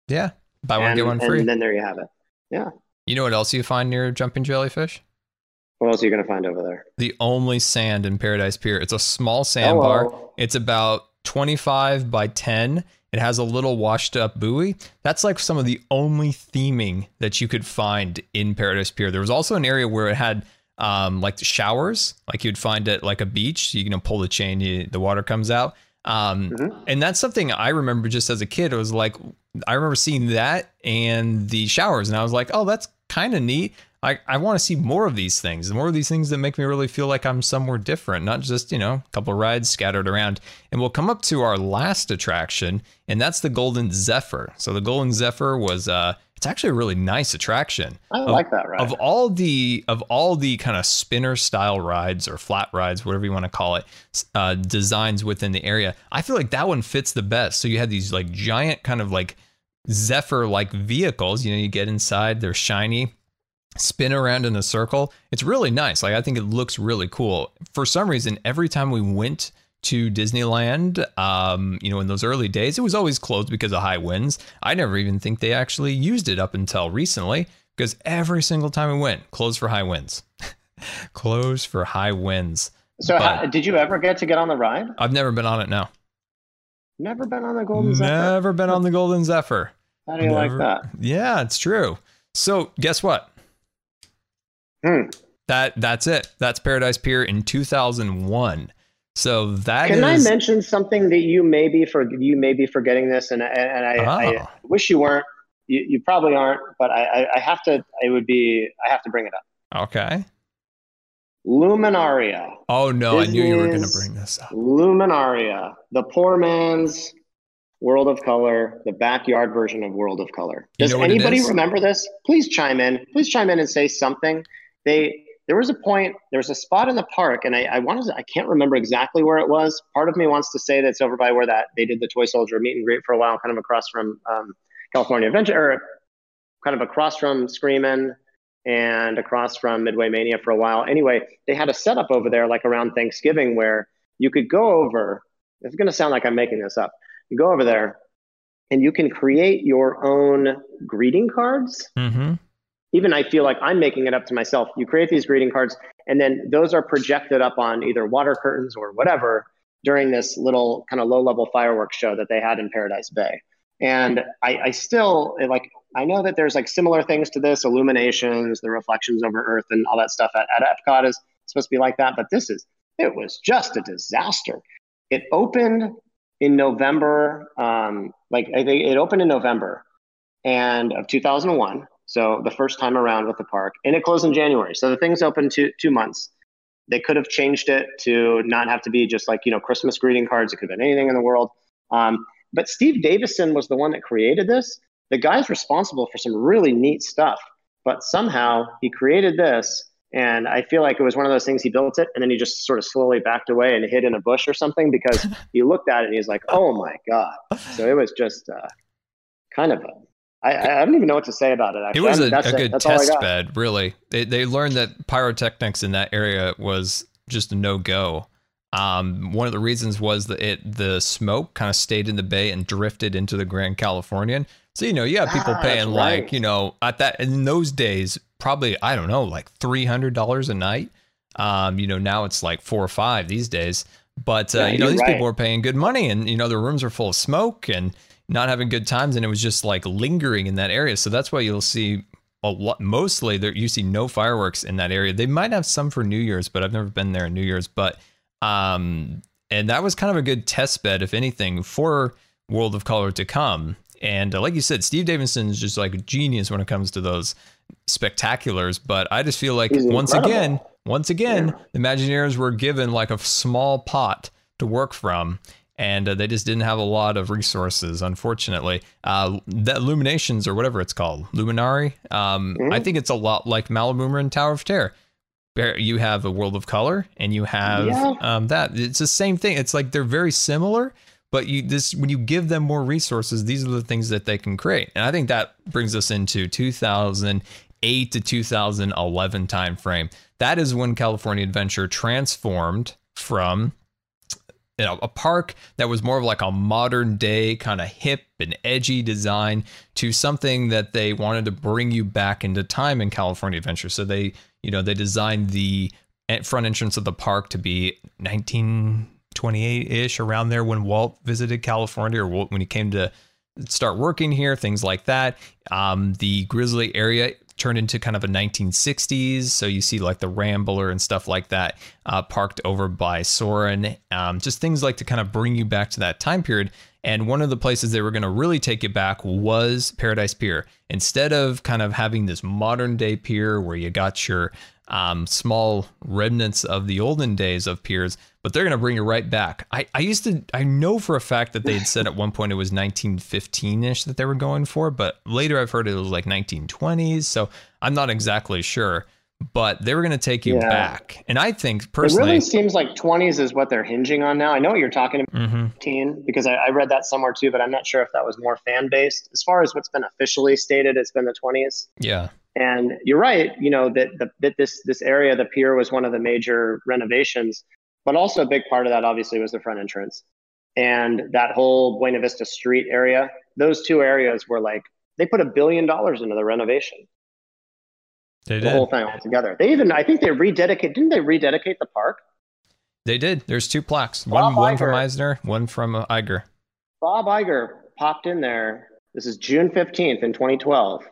yeah. Buy one and, get one free. and then there you have it. Yeah. You know what else you find near jumping jellyfish? What else are you going to find over there? The only sand in Paradise Pier. It's a small sandbar. Hello. It's about 25 by 10. It has a little washed up buoy. That's like some of the only theming that you could find in Paradise Pier. There was also an area where it had um, like the showers, like you'd find at like a beach. You can pull the chain, you, the water comes out. Um, Mhm. And that's something I remember just as a kid. It was like, I remember seeing that and the showers, and I was like, oh, that's kind of neat. I, I want to see more of these things, more of these things that make me really feel like I'm somewhere different, not just, you know, a couple rides scattered around. And we'll come up to our last attraction, and that's the Golden Zephyr. So the Golden Zephyr was, uh, it's actually a really nice attraction. I Of- like that ride. of all the of all the kind of spinner style rides or flat rides whatever you want to call it uh, designs within the area i feel like that one fits the best. So you had these like giant kind of like zephyr like vehicles you know you get inside they're shiny spin around in a circle. It's really nice. Like i think it looks really cool. For some reason every time we went to Disneyland, um, you know, in those early days, it was always closed because of high winds. I never even think they actually used it up until recently because every single time we went, closed for high winds. closed for high winds. so, how, did you ever get to get on the ride? I've never been on it now. Never been on the Golden Zephyr. Never been on the Golden Zephyr. How do you like that? Yeah, it's true. So guess what? Hmm. That that's it. That's Paradise Pier in 2001. So that Can I mention something that you may be for you may be forgetting this, and and, and I, I Oh. wish you weren't. You, you probably aren't, but I, I, I have to. I would be. I have to bring it up. okay. Luminaria. Oh no, I knew you were going to bring this up. Luminaria, the poor man's World of Color, the backyard version of World of Color. You Does know anybody remember this? Please chime in. Please chime in and say something. They there was a point, there was a spot in the park, and I, I wanted to, I can't remember exactly where it was. Part of me wants to say that's over by where that they did the Toy Soldier meet and greet for a while, kind of across from um, California Adventure, or kind of across from Screamin' and across from Midway Mania for a while. Anyway, they had a setup over there like around Thanksgiving where you could go over It's going to sound like I'm making this up. You go over there and you can create your own greeting cards. Mm-hmm. Even I feel like I'm making it up to myself. You create these greeting cards, and then those are projected up on either water curtains or whatever during this little kind of low level fireworks show that they had in Paradise Bay. And I, I still like, I know that there's like similar things to this illuminations, the reflections over Earth, and all that stuff at, at Epcot is supposed to be like that. But this is, it was just a disaster. It opened in November, um, like I think it opened in November and of 2001. So the first time around with the park, and it closed in January. So the thing's open two two months. They could have changed it to not have to be just like you know Christmas greeting cards. It could have been anything in the world. Um, but Steve Davison was the one that created this. The guy's responsible for some really neat stuff, but somehow he created this and I feel like it was one of those things he built it and then he just sort of slowly backed away and hid in a bush or something because he looked at it and he's like, oh my God. So it was just uh, kind of a, I, I don't even know what to say about it. Actually. It was a, a good test bed, really. They, they learned that pyrotechnics in that area was just a no go. Um, one of the reasons was that it the smoke kind of stayed in the bay and drifted into the Grand Californian. So you know, you have people ah, paying right. like you know at that in those days probably I don't know like three hundred dollars a night. Um, you know now it's like four or five these days. But uh, yeah, you know these right. people are paying good money, and you know the rooms are full of smoke and not having good times, and it was just like lingering in that area. So that's why you'll see a lot. Mostly there you see no fireworks in that area. They might have some for New Year's, but I've never been there on New Year's. But um, and that was kind of a good test bed, if anything, for World of Color to come. And uh, like you said, Steve Davison is just like a genius when it comes to those spectaculars. But I just feel like He's once incredible. again, once again, yeah. the Imagineers were given like a small pot to work from. And uh, they just didn't have a lot of resources, unfortunately. Uh, the Illuminations, or whatever it's called, Luminari, um, mm-hmm. I think it's a lot like Malibu and Tower of Terror you have a world of color and you have yeah. um, that it's the same thing it's like they're very similar but you this when you give them more resources these are the things that they can create and i think that brings us into 2008 to 2011 timeframe that is when california adventure transformed from a park that was more of like a modern day kind of hip and edgy design to something that they wanted to bring you back into time in California Adventure. So they you know, they designed the front entrance of the park to be 1928-ish around there when Walt visited California or when he came to start working here, things like that. Um, the Grizzly area turned into kind of a 1960s. So you see like the Rambler and stuff like that uh, parked over by Soarin'. Um, just things like to kind of bring you back to that time period. And one of the places they were going to really take it back was Paradise Pier. Instead of kind of having this modern day pier where you got your um, small remnants of the olden days of piers, but they're going to bring it right back. I, I used to, I know for a fact that they had said at one point it was 1915 ish that they were going for, but later I've heard it was like 1920s. So I'm not exactly sure but they were going to take you yeah. back. And I think personally, it really seems like 20s is what they're hinging on now. I know what you're talking about, mm-hmm. because I, I, read that somewhere too, but I'm not sure if that was more fan based. As far as what's been officially stated, it's been the 20s. Yeah. And you're right, you know that the, that this this area, the pier, was one of the major renovations, but also a big part of that obviously was the front entrance and that whole Buena Vista Street area. Those two areas were like they put a billion dollars into the renovation they did the whole thing all together. They even, I think they rededicate. Didn't they rededicate the park? They did. There's two plaques. Bob one, Iger. one from Eisner, one from uh, Iger. Bob Iger popped in there. This is June 15th in 2012,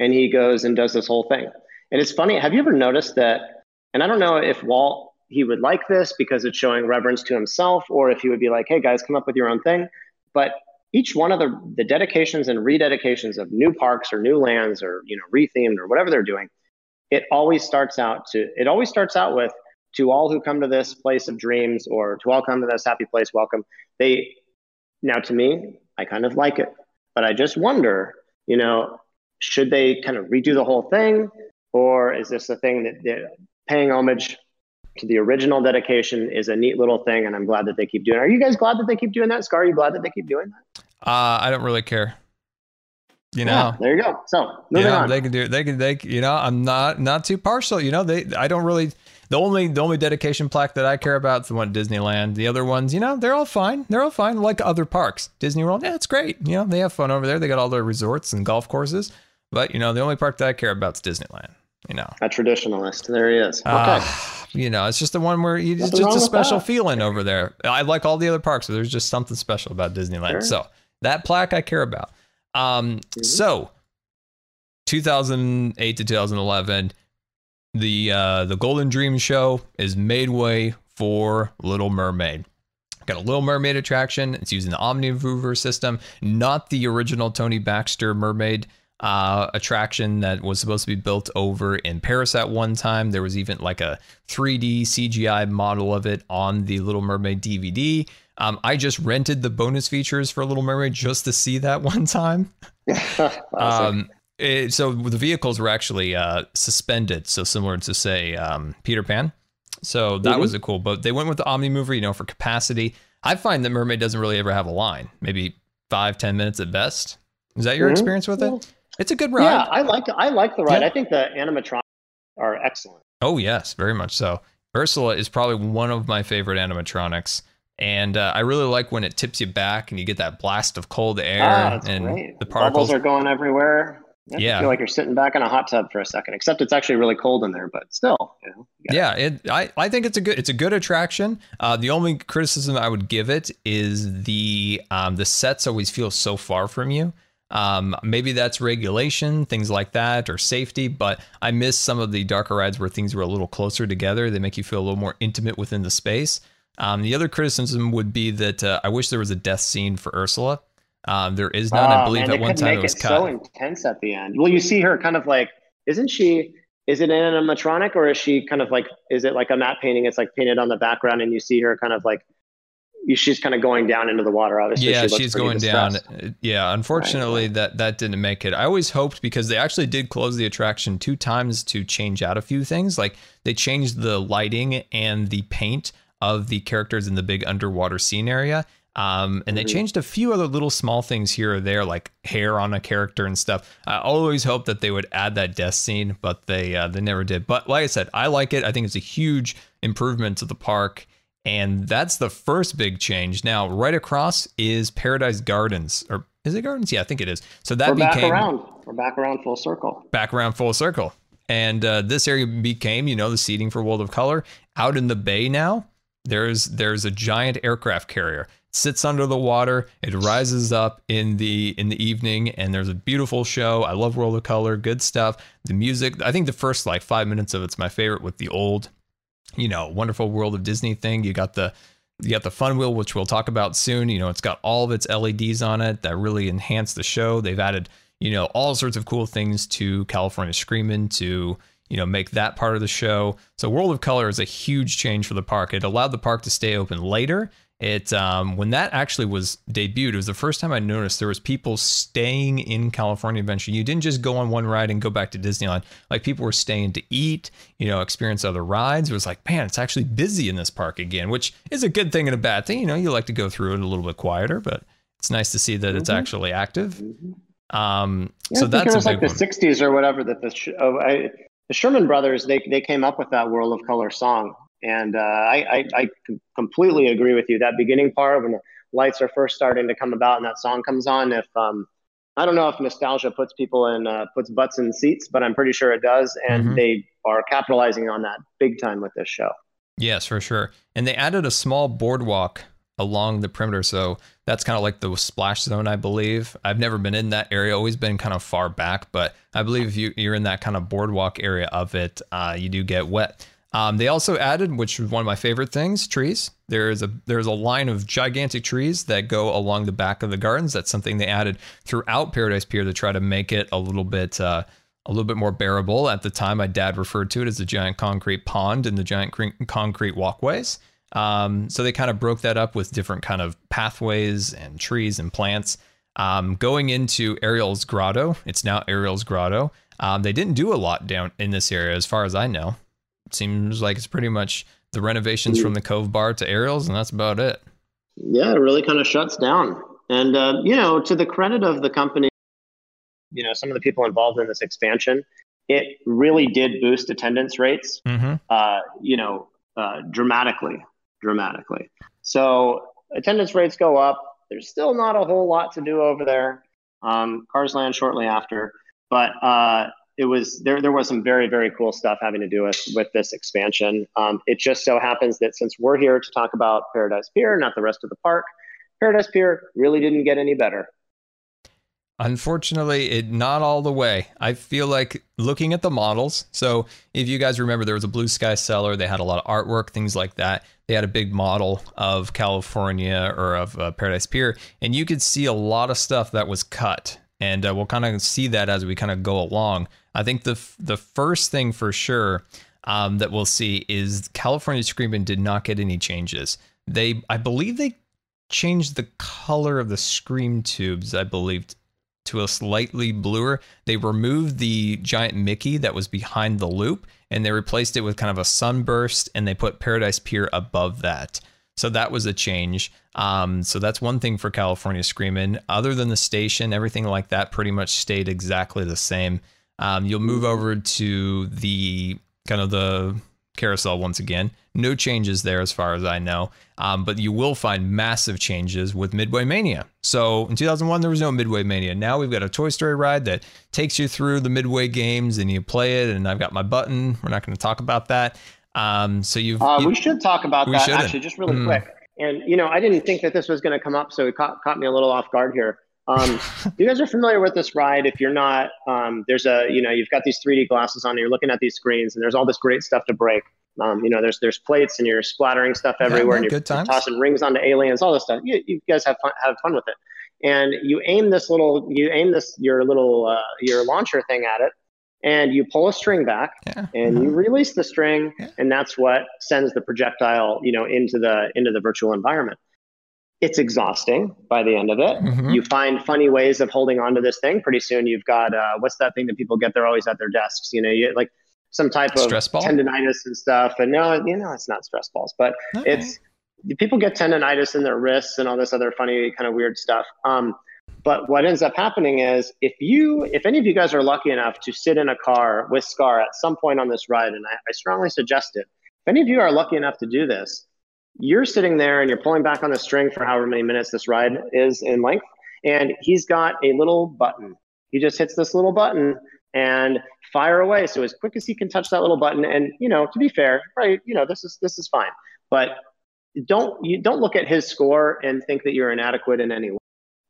and he goes and does this whole thing. And it's funny. Have you ever noticed that? And I don't know if Walt he would like this because it's showing reverence to himself, or if he would be like, "Hey guys, come up with your own thing." But each one of the the dedications and rededications of new parks or new lands or you know rethemed or whatever they're doing it always starts out to it always starts out with to all who come to this place of dreams or to all come to this happy place welcome they now to me i kind of like it but i just wonder you know should they kind of redo the whole thing or is this a thing that paying homage to the original dedication is a neat little thing and i'm glad that they keep doing it. are you guys glad that they keep doing that scar are you glad that they keep doing that uh, i don't really care you know, yeah, there you go. So moving you know, on. They can do. They can. They. You know, I'm not not too partial. You know, they. I don't really the only the only dedication plaque that I care about is the one at Disneyland. The other ones, you know, they're all fine. They're all fine, like other parks. Disney World, yeah, it's great. You know, they have fun over there. They got all their resorts and golf courses. But you know, the only park that I care about is Disneyland. You know, a traditionalist. There he is. Ah, okay. Uh, you know, it's just the one where you, it's just a special feeling over there. I like all the other parks, but there's just something special about Disneyland. Sure. So that plaque I care about. Um, mm-hmm. so 2008 to 2011, the uh, the Golden Dream show is made way for Little Mermaid. Got a Little Mermaid attraction. It's using the Omnimover system, not the original Tony Baxter Mermaid uh, attraction that was supposed to be built over in Paris at one time. There was even like a 3D CGI model of it on the Little Mermaid DVD. Um, I just rented the bonus features for Little Mermaid just to see that one time. um, it, so the vehicles were actually uh, suspended, so similar to say um, Peter Pan. So that mm-hmm. was a cool boat. They went with the Omnimover, you know, for capacity. I find that Mermaid doesn't really ever have a line, maybe five, ten minutes at best. Is that your mm-hmm. experience with it? It's a good ride. Yeah, I like I like the ride. Yeah. I think the animatronics are excellent. Oh yes, very much so. Ursula is probably one of my favorite animatronics, and uh, I really like when it tips you back and you get that blast of cold air ah, and great. the particles Bubbles are going everywhere. yeah, feel like you're sitting back in a hot tub for a second. Except it's actually really cold in there, but still. You know, yeah, it. I, I think it's a good it's a good attraction. Uh, the only criticism I would give it is the um, the sets always feel so far from you. Um, maybe that's regulation, things like that, or safety. But I miss some of the darker rides where things were a little closer together. They make you feel a little more intimate within the space. Um, the other criticism would be that uh, I wish there was a death scene for Ursula. Um, there is none. Oh, I believe man, at one time it was cut. So intense at the end. Well, you see her kind of like, isn't she? Is it an animatronic or is she kind of like? Is it like a matte painting? It's like painted on the background, and you see her kind of like she's kind of going down into the water. Obviously, yeah, she she's going distressed. down. Yeah, unfortunately, right. that that didn't make it. I always hoped because they actually did close the attraction two times to change out a few things. Like they changed the lighting and the paint of the characters in the big underwater scene area. Um, and they mm-hmm. changed a few other little small things here or there, like hair on a character and stuff. I always hoped that they would add that death scene, but they uh, they never did. But like I said, I like it. I think it's a huge improvement to the park. And that's the first big change. Now, right across is Paradise Gardens, or is it Gardens? Yeah, I think it is. So that We're became back around. We're back around full circle. Back around full circle. And uh, this area became, you know, the seating for World of Color. Out in the bay now, there's there's a giant aircraft carrier. It sits under the water. It rises up in the in the evening, and there's a beautiful show. I love World of Color. Good stuff. The music. I think the first like five minutes of it's my favorite with the old you know, wonderful world of Disney thing. You got the you got the fun wheel, which we'll talk about soon. You know, it's got all of its LEDs on it that really enhance the show. They've added, you know, all sorts of cool things to California Screamin' to, you know, make that part of the show. So World of Color is a huge change for the park. It allowed the park to stay open later it um, when that actually was debuted, it was the first time I noticed there was people staying in California Adventure. You didn't just go on one ride and go back to Disneyland. Like people were staying to eat, you know, experience other rides. It was like, man, it's actually busy in this park again, which is a good thing and a bad thing. You know, you like to go through it a little bit quieter, but it's nice to see that mm-hmm. it's actually active. Mm-hmm. Um, yeah, so that's it was like the one. '60s or whatever that the oh, I, the Sherman Brothers they they came up with that World of Color song and uh, I, I, I completely agree with you. That beginning part when the lights are first starting to come about and that song comes on, if um, I don't know if nostalgia puts people in uh, puts butts in seats, but I'm pretty sure it does, and mm-hmm. they are capitalizing on that big time with this show. Yes, for sure. And they added a small boardwalk along the perimeter, so that's kind of like the splash zone, I believe. I've never been in that area; always been kind of far back, but I believe if you, you're in that kind of boardwalk area of it, uh, you do get wet. Um, they also added, which was one of my favorite things, trees. There is a there's a line of gigantic trees that go along the back of the gardens. That's something they added throughout Paradise Pier to try to make it a little bit uh, a little bit more bearable. At the time, my dad referred to it as the giant concrete pond and the giant cre- concrete walkways. Um, so they kind of broke that up with different kind of pathways and trees and plants. Um, going into Ariel's Grotto, it's now Ariel's Grotto. Um, they didn't do a lot down in this area, as far as I know seems like it's pretty much the renovations from the Cove Bar to Ariel's, and that's about it. Yeah, it really kind of shuts down. And uh, you know, to the credit of the company, you know, some of the people involved in this expansion, it really did boost attendance rates, mm-hmm. uh, you know, uh, dramatically, dramatically. So attendance rates go up. There's still not a whole lot to do over there. Um, Cars Land shortly after, but uh, it was there. There was some very very cool stuff having to do with with this expansion. Um, it just so happens that since we're here to talk about Paradise Pier, not the rest of the park, Paradise Pier really didn't get any better. Unfortunately, it not all the way. I feel like looking at the models. So, if you guys remember, there was a Blue Sky cellar. They had a lot of artwork, things like that. They had a big model of California or of uh, Paradise Pier, and you could see a lot of stuff that was cut. And uh, we'll kind of see that as we kind of go along. I think the the first thing for sure um, that we'll see is California Screamin' did not get any changes. They, I believe, they changed the color of the scream tubes. I believe to a slightly bluer. They removed the giant Mickey that was behind the loop and they replaced it with kind of a sunburst and they put Paradise Pier above that. So that was a change. Um, so that's one thing for California Screamin'. Other than the station, everything like that pretty much stayed exactly the same. Um, you'll move over to the kind of the carousel once again. No changes there as far as I know. Um, but you will find massive changes with Midway Mania. So in 2001, there was no Midway Mania. Now we've got a Toy Story ride that takes you through the Midway games and you play it. And I've got my button. We're not going to talk about that. Um, so you've. Uh, you, we should talk about that shouldn't. actually, just really mm. quick. And, you know, I didn't think that this was going to come up. So it caught, caught me a little off guard here. Um, you guys are familiar with this ride. If you're not, um, there's a, you know, you've got these 3D glasses on and you're looking at these screens and there's all this great stuff to break. Um, you know, there's there's plates and you're splattering stuff everywhere, yeah, and you're, you're, tossing rings onto aliens, all this stuff. You, you guys have fun, have fun with it, and you aim this little, you aim this your little uh, your launcher thing at it, and you pull a string back, yeah. and uh-huh. you release the string, yeah. and that's what sends the projectile, you know, into the into the virtual environment. It's exhausting by the end of it. Mm-hmm. You find funny ways of holding onto this thing. Pretty soon, you've got uh, what's that thing that people get? They're always at their desks. You know, you like some type of stress ball? tendonitis and stuff. And no, you know, it's not stress balls, but okay. it's people get tendonitis in their wrists and all this other funny kind of weird stuff. Um, but what ends up happening is if you, if any of you guys are lucky enough to sit in a car with Scar at some point on this ride, and I, I strongly suggest it, if any of you are lucky enough to do this, you're sitting there and you're pulling back on the string for however many minutes this ride is in length, and he's got a little button. He just hits this little button and fire away. So as quick as he can touch that little button, and you know, to be fair, right, you know, this is this is fine. But don't you don't look at his score and think that you're inadequate in any way.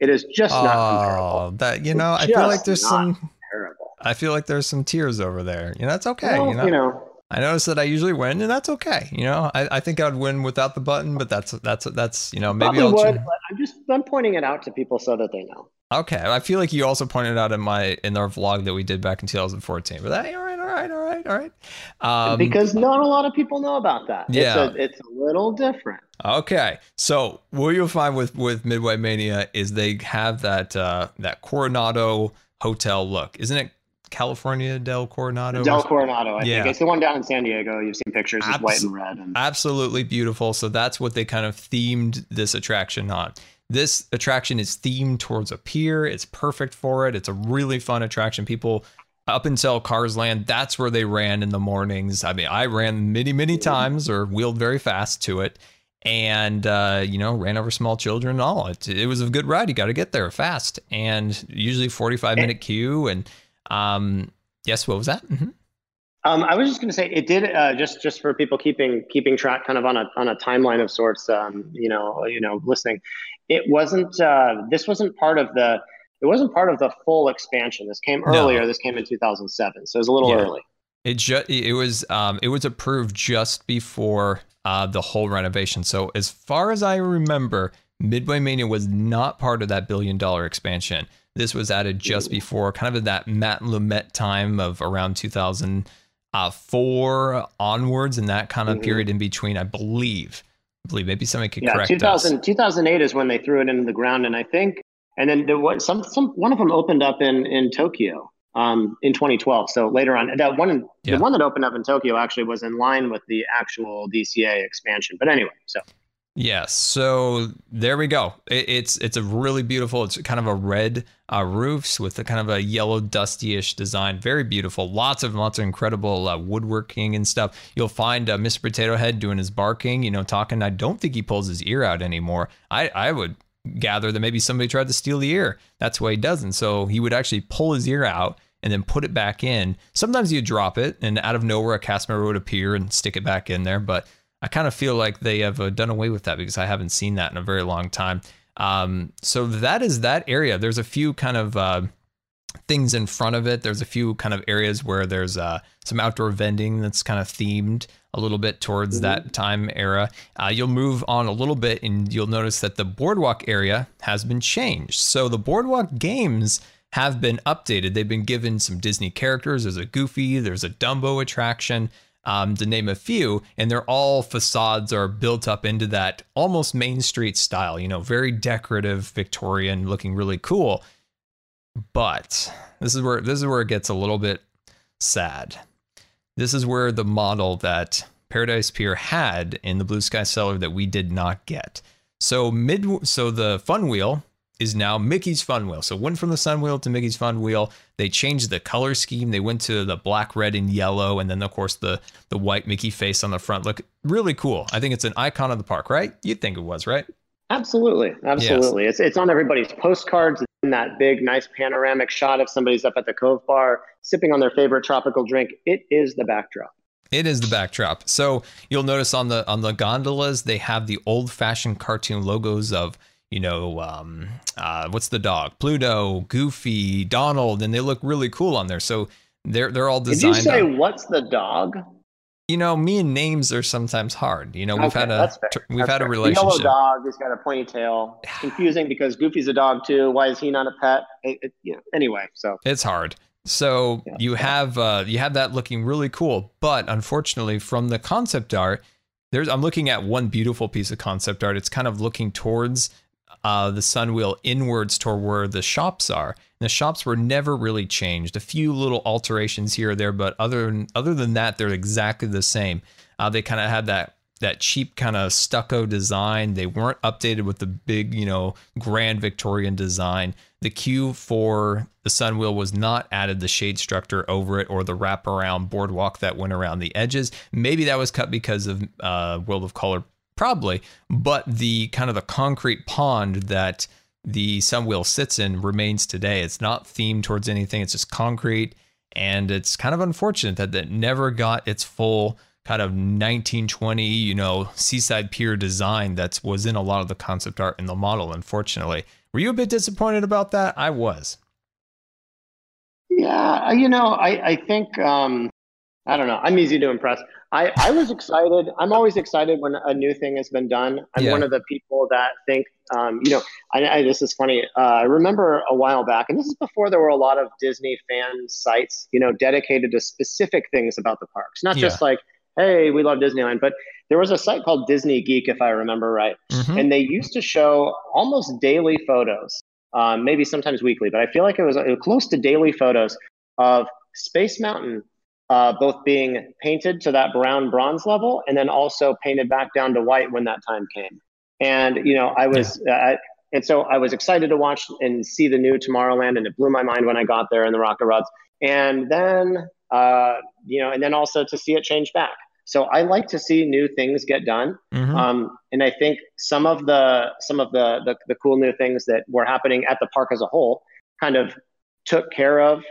It is just oh, not comparable. Oh, that you know, it's I feel like there's some terrible. I feel like there's some tears over there. You know, that's okay. Well, you know, you know I notice that I usually win, and that's okay. You know, I, I think I'd win without the button, but that's that's that's you know maybe I'll. Would, I'm just I'm pointing it out to people so that they know. Okay, I feel like you also pointed out in my in our vlog that we did back in 2014. But that, all right, all right, all right, all right. Um, because not a lot of people know about that. Yeah, it's a, it's a little different. Okay, so what you'll find with with Midway Mania is they have that uh, that Coronado hotel look, isn't it? California del Coronado. Del Coronado, I yeah. think it's the one down in San Diego. You've seen pictures, it's Abs- white and red. And- absolutely beautiful. So that's what they kind of themed this attraction on. This attraction is themed towards a pier. It's perfect for it. It's a really fun attraction. People up until Cars Land, that's where they ran in the mornings. I mean, I ran many, many times or wheeled very fast to it and, uh, you know, ran over small children and all. It, it was a good ride. You got to get there fast and usually 45 minute queue. And, um, yes, what was that? Mm-hmm. Um, I was just going to say it did uh, just just for people keeping keeping track, kind of on a on a timeline of sorts. Um, you know, you know, listening. It wasn't. Uh, this wasn't part of the. It wasn't part of the full expansion. This came earlier. No. This came in 2007, so it was a little yeah. early. It just it was um, it was approved just before uh, the whole renovation. So as far as I remember, Midway Mania was not part of that billion dollar expansion. This was added just before, kind of that Matt Ouimet time of around 2000 uh, onwards in that kind of mm-hmm. period in between, I believe. I believe maybe somebody could yeah, correct 2000, us. 2008 is when they threw it into the ground, and I think, and then there was some, some one of them opened up in in Tokyo um, in 2012. So later on, that one, yeah. the one that opened up in Tokyo actually was in line with the actual DCA expansion. But anyway, so Yes. So there we go. It, it's it's a really beautiful. It's kind of a red uh, roofs with a kind of a yellow dusty-ish design. Very beautiful. Lots of lots of incredible uh, woodworking and stuff. You'll find uh, Mr. Potato Head doing his barking. You know, talking. I don't think he pulls his ear out anymore. I I would gather that maybe somebody tried to steal the ear. That's why he doesn't. So he would actually pull his ear out and then put it back in. Sometimes you drop it, and out of nowhere a cast member would appear and stick it back in there, but I kind of feel like they have uh, done away with that because I haven't seen that in a very long time. Um, so that is that area. There's a few kind of uh, things in front of it. There's a few kind of areas where there's uh, some outdoor vending that's kind of themed a little bit towards mm-hmm. that time era. Uh, you'll move on a little bit and you'll notice that the boardwalk area has been changed. So the boardwalk games have been updated. They've been given some Disney characters. There's a Goofy, there's a Dumbo attraction um, to name a few, and they're all facades are built up into that almost Main Street style, you know, very decorative, Victorian, looking really cool. But this is where this is where it gets a little bit sad. This is where the model that Paradise Pier had in the Blue Sky Cellar that we did not get. So mid so the fun wheel is now Mickey's Fun Wheel. So went from the Sun Wheel to Mickey's Fun Wheel. They changed the color scheme. They went to the black, red, and yellow, and then of course the the white Mickey face on the front. Look really cool. I think it's an icon of the park, right? You'd think it was, right? Absolutely, absolutely. Yes. It's it's on everybody's postcards. In that big, nice panoramic shot of somebody's up at the Cove Bar sipping on their favorite tropical drink. It is the backdrop. It is the backdrop. So you'll notice on the on the gondolas they have the old fashioned cartoon logos of you know, um, uh, what's the dog? Pluto, Goofy, Donald, and they look really cool on there. So they're they're all designed. Did you say on, what's the dog? You know, me and names are sometimes hard. You know, we've okay, had a we've that's had fair. a relationship. The yellow dog He's got a ponytail. Confusing because Goofy's a dog too. Why is he not a pet? It, it, you know, anyway, so it's hard. So yeah. you have uh, you have that looking really cool, but unfortunately, from the concept art, there's I'm looking at one beautiful piece of concept art. It's kind of looking towards uh, the sun wheel inwards toward where the shops are. And the shops were never really changed. A few little alterations here or there, but other than, other than that, they're exactly the same. Uh, they kind of had that that cheap kind of stucco design. They weren't updated with the big, you know, grand Victorian design. The queue for the sun wheel was not added the shade structure over it or the wraparound boardwalk that went around the edges. Maybe that was cut because of uh, World of Color probably, but the kind of the concrete pond that the sun wheel sits in remains today. It's not themed towards anything. It's just concrete, and it's kind of unfortunate that it never got its full kind of 1920, you know, seaside pier design that was in a lot of the concept art in the model. Unfortunately, were you a bit disappointed about that? I was. Yeah, you know, I I think um, I don't know. I'm easy to impress. I, I was excited. I'm always excited when a new thing has been done. I'm yeah. one of the people that think, um, you know, I, I, this is funny. Uh, I remember a while back, and this is before there were a lot of Disney fan sites, you know, dedicated to specific things about the parks, not yeah. just like, hey, we love Disneyland, but there was a site called Disney Geek, if I remember right, mm-hmm. and they used to show almost daily photos, um, maybe sometimes weekly, but I feel like it was, it was close to daily photos of Space Mountain uh, both being painted to that brown bronze level and then also painted back down to white when that time came. And you know, I was, yeah. uh, and so I was excited to watch and see the new Tomorrowland, and it blew my mind when I got there in the Rocket Rods. And then, uh, you know, and then also to see it change back. So I like to see new things get done, mm-hmm. um, and I think some of the some of the, the the cool new things that were happening at the park as a whole kind of took care of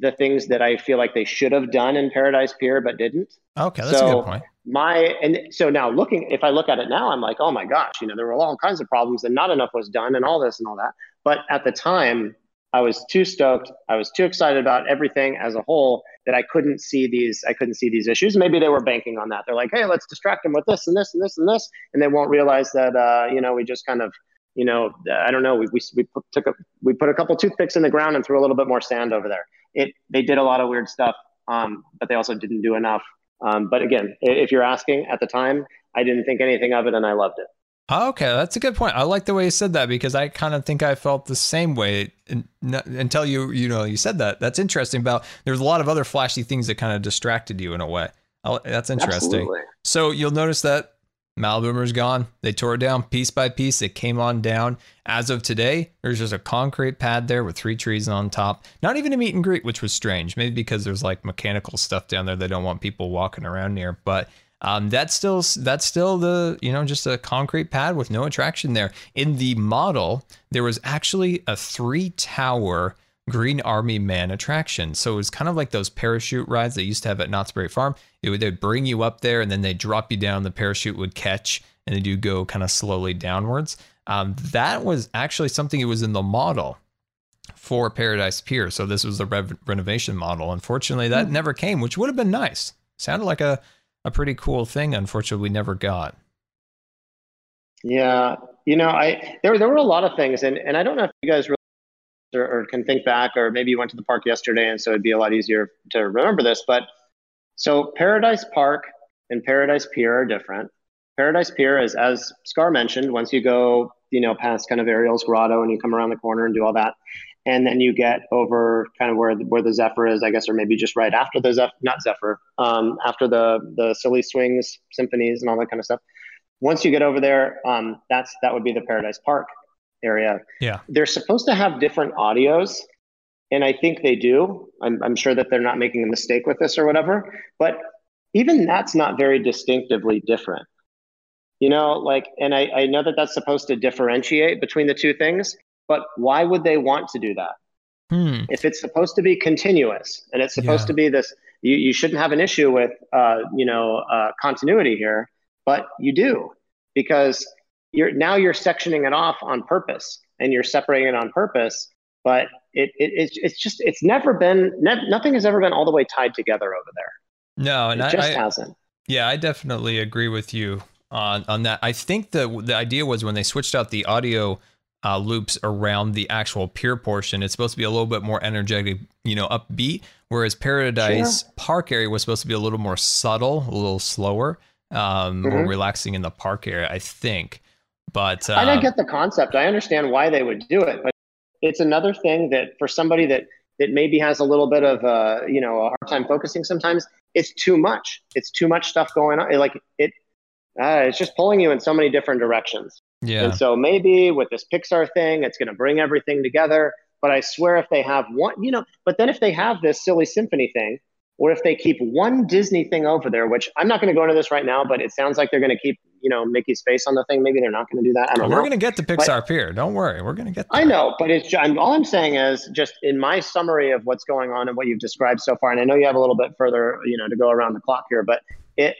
the things that I feel like they should have done in Paradise Pier but didn't. Okay, that's so a good point. My and so now looking, if I look at it now, I'm like, oh my gosh, you know, there were all kinds of problems and not enough was done and all this and all that. But at the time, I was too stoked. I was too excited about everything as a whole that I couldn't see these. I couldn't see these issues. Maybe they were banking on that. They're like, hey, let's distract them with this and this and this and this, and they won't realize that uh, you know we just kind of you know I don't know we we, we put, took a we put a couple toothpicks in the ground and threw a little bit more sand over there it they did a lot of weird stuff, um, but they also didn't do enough. Um, but again, if you're asking at the time, I didn't think anything of it, and I loved it. Okay, that's a good point. I like the way you said that because I kind of think I felt the same way until you you know you said that. That's interesting. About there's a lot of other flashy things that kind of distracted you in a way. That's interesting. Absolutely. So you'll notice that Maliboomer's gone. They tore it down piece by piece. It came on down. As of today, there's just a concrete pad there with three trees on top. Not even a meet and greet, which was strange. Maybe because there's like mechanical stuff down there. They don't want people walking around near. But um, that's still that's still the you know just a concrete pad with no attraction there. In the model, there was actually a three tower Green Army Man attraction. So it was kind of like those parachute rides they used to have at Knott's Berry Farm. It would they'd bring you up there and then they drop you down. The parachute would catch and then you go kind of slowly downwards. Um, that was actually something that was in the model for Paradise Pier. So this was the rev- renovation model. Unfortunately, that mm. never came, which would have been nice. Sounded like a, a pretty cool thing. Unfortunately, we never got. Yeah, you know, I there there were a lot of things, and and I don't know if you guys really or, or, can think back, or maybe you went to the park yesterday, and so it'd be a lot easier to remember this. But so Paradise Park and Paradise Pier are different. Paradise Pier is, as Scar mentioned, once you go, you know, past kind of Ariel's Grotto and you come around the corner and do all that, and then you get over kind of where the, where the Zephyr is, I guess, or maybe just right after the Zephyr, not Zephyr, um, after the the Silly Swings symphonies and all that kind of stuff. Once you get over there, um, that's that would be the Paradise Park area. Yeah. They're supposed to have different audios, and I think they do. I'm, I'm sure that they're not making a mistake with this or whatever, but even that's not very distinctively different. You know, like, and I, I know that that's supposed to differentiate between the two things, but why would they want to do that? Hmm. If it's supposed to be continuous and it's supposed yeah. to be this, you, you shouldn't have an issue with, uh, you know, uh, continuity here, but you do because you're now you're sectioning it off on purpose and you're separating it on purpose but it, it it's, it's just it's never been ne- nothing has ever been all the way tied together over there no and it I, just I, hasn't yeah i definitely agree with you on on that i think the the idea was when they switched out the audio uh, loops around the actual pier portion it's supposed to be a little bit more energetic you know upbeat whereas paradise sure. park area was supposed to be a little more subtle a little slower um, mm-hmm. more relaxing in the park area i think but uh, I don't get the concept. I understand why they would do it, but it's another thing that for somebody that that maybe has a little bit of a you know a hard time focusing sometimes, it's too much. It's too much stuff going on. Like it, uh, it's just pulling you in so many different directions. Yeah. And so maybe with this Pixar thing, it's going to bring everything together. But I swear, if they have one, you know, but then if they have this silly symphony thing, or if they keep one Disney thing over there, which I'm not going to go into this right now, but it sounds like they're going to keep, you know, Mickey's face on the thing. Maybe they're not going to do that. I don't know. We're going to get the Pixar but, Pier. Don't worry. We're going to get there. I know, but it's I'm, all I'm saying is just in my summary of what's going on and what you've described so far, and I know you have a little bit further, you know, to go around the clock here, but it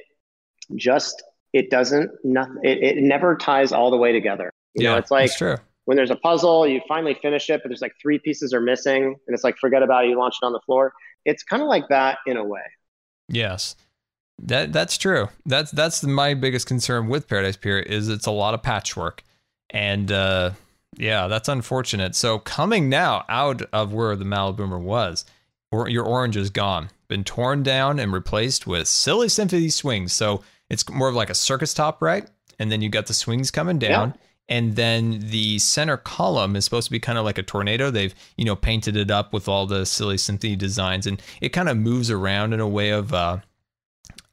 just it doesn't nothing it, it never ties all the way together. You yeah, know, it's like true. when there's a puzzle, you finally finish it, but there's like three pieces are missing, and it's like forget about it, you launch it on the floor. It's kind of like that in a way. Yes. That that's true. That's that's my biggest concern with Paradise Pier is it's a lot of patchwork, and uh, yeah, that's unfortunate. So coming now out of where the Maliboomer was, or your orange is gone, been torn down and replaced with silly symphony swings. So it's more of like a circus top, right? And then you got the swings coming down. Yeah and then the center column is supposed to be kind of like a tornado. They've you know painted it up with all the silly symphony designs, and it kind of moves around in a way of. Uh,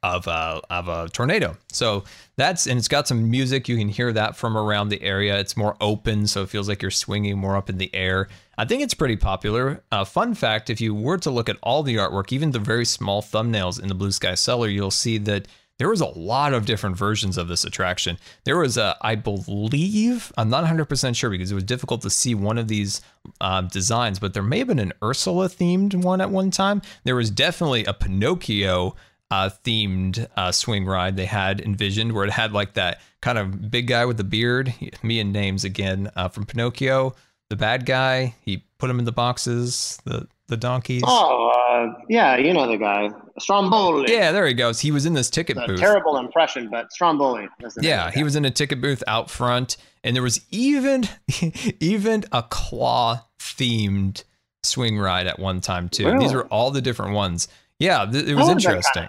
of a, of a tornado. So that's and it's got some music. You can hear that from around the area. It's more open, so it feels like you're swinging more up in the air. I think it's pretty popular. Uh, fun fact: if you were to look at all the artwork, even the very small thumbnails in the Blue Sky Cellar, you'll see that there was a lot of different versions of this attraction. There was a, I believe, I'm not 100% sure because it was difficult to see one of these um, designs, but there may have been an Ursula themed one at one time. There was definitely a Pinocchio uh, themed uh, swing ride they had envisioned where it had like that kind of big guy with the beard, me and names again, uh, from Pinocchio, the bad guy. He put him in the boxes, the, the donkeys. Oh, uh, yeah, you know the guy, Stromboli. Yeah, there he goes. He was in this ticket booth. Terrible impression, but Stromboli. Yeah, he was in a ticket booth out front, and there was even even a claw themed swing ride at one time too. Really? These are all the different ones. Yeah, th- it was oh, interesting.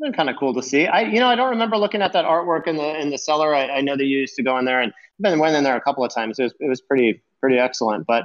Been kind of cool to see. I, you know, I don't remember looking at that artwork in the in the cellar. I, I know they used to go in there, and I've been went in there a couple of times. It was it was pretty pretty excellent. But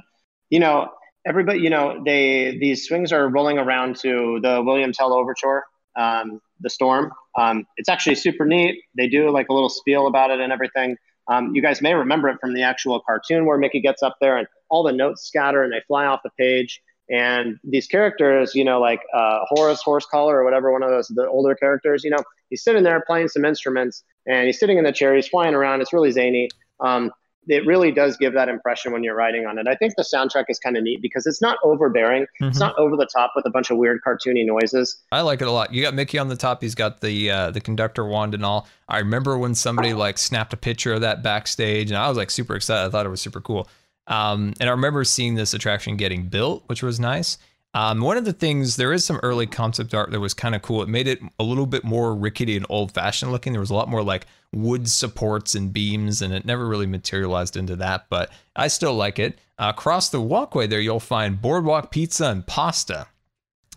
you know, everybody, you know, they these swings are rolling around to the William Tell Overture, um, the Storm, Um, it's actually super neat. They do like a little spiel about it and everything. Um, you guys may remember it from the actual cartoon where Mickey gets up there and all the notes scatter and they fly off the page. And these characters, you know, like uh, Horace Horsecollar or whatever, one of those the older characters, you know, he's sitting there playing some instruments and he's sitting in the chair. He's flying around. It's really zany. Um, it really does give that impression when you're writing on it. I think the soundtrack is kind of neat because it's not overbearing. Mm-hmm. It's not over the top with a bunch of weird cartoony noises. I like it a lot. You got Mickey on the top. He's got the uh, the conductor wand and all. I remember when somebody like snapped a picture of that backstage, and I was like super excited. I thought it was super cool. Um, and I remember seeing this attraction getting built, which was nice. Um, one of the things, there is some early concept art that was kind of cool. It made it a little bit more rickety and old fashioned looking. There was a lot more like wood supports and beams, and it never really materialized into that, but I still like it. Uh, across the walkway there, you'll find Boardwalk Pizza and Pasta.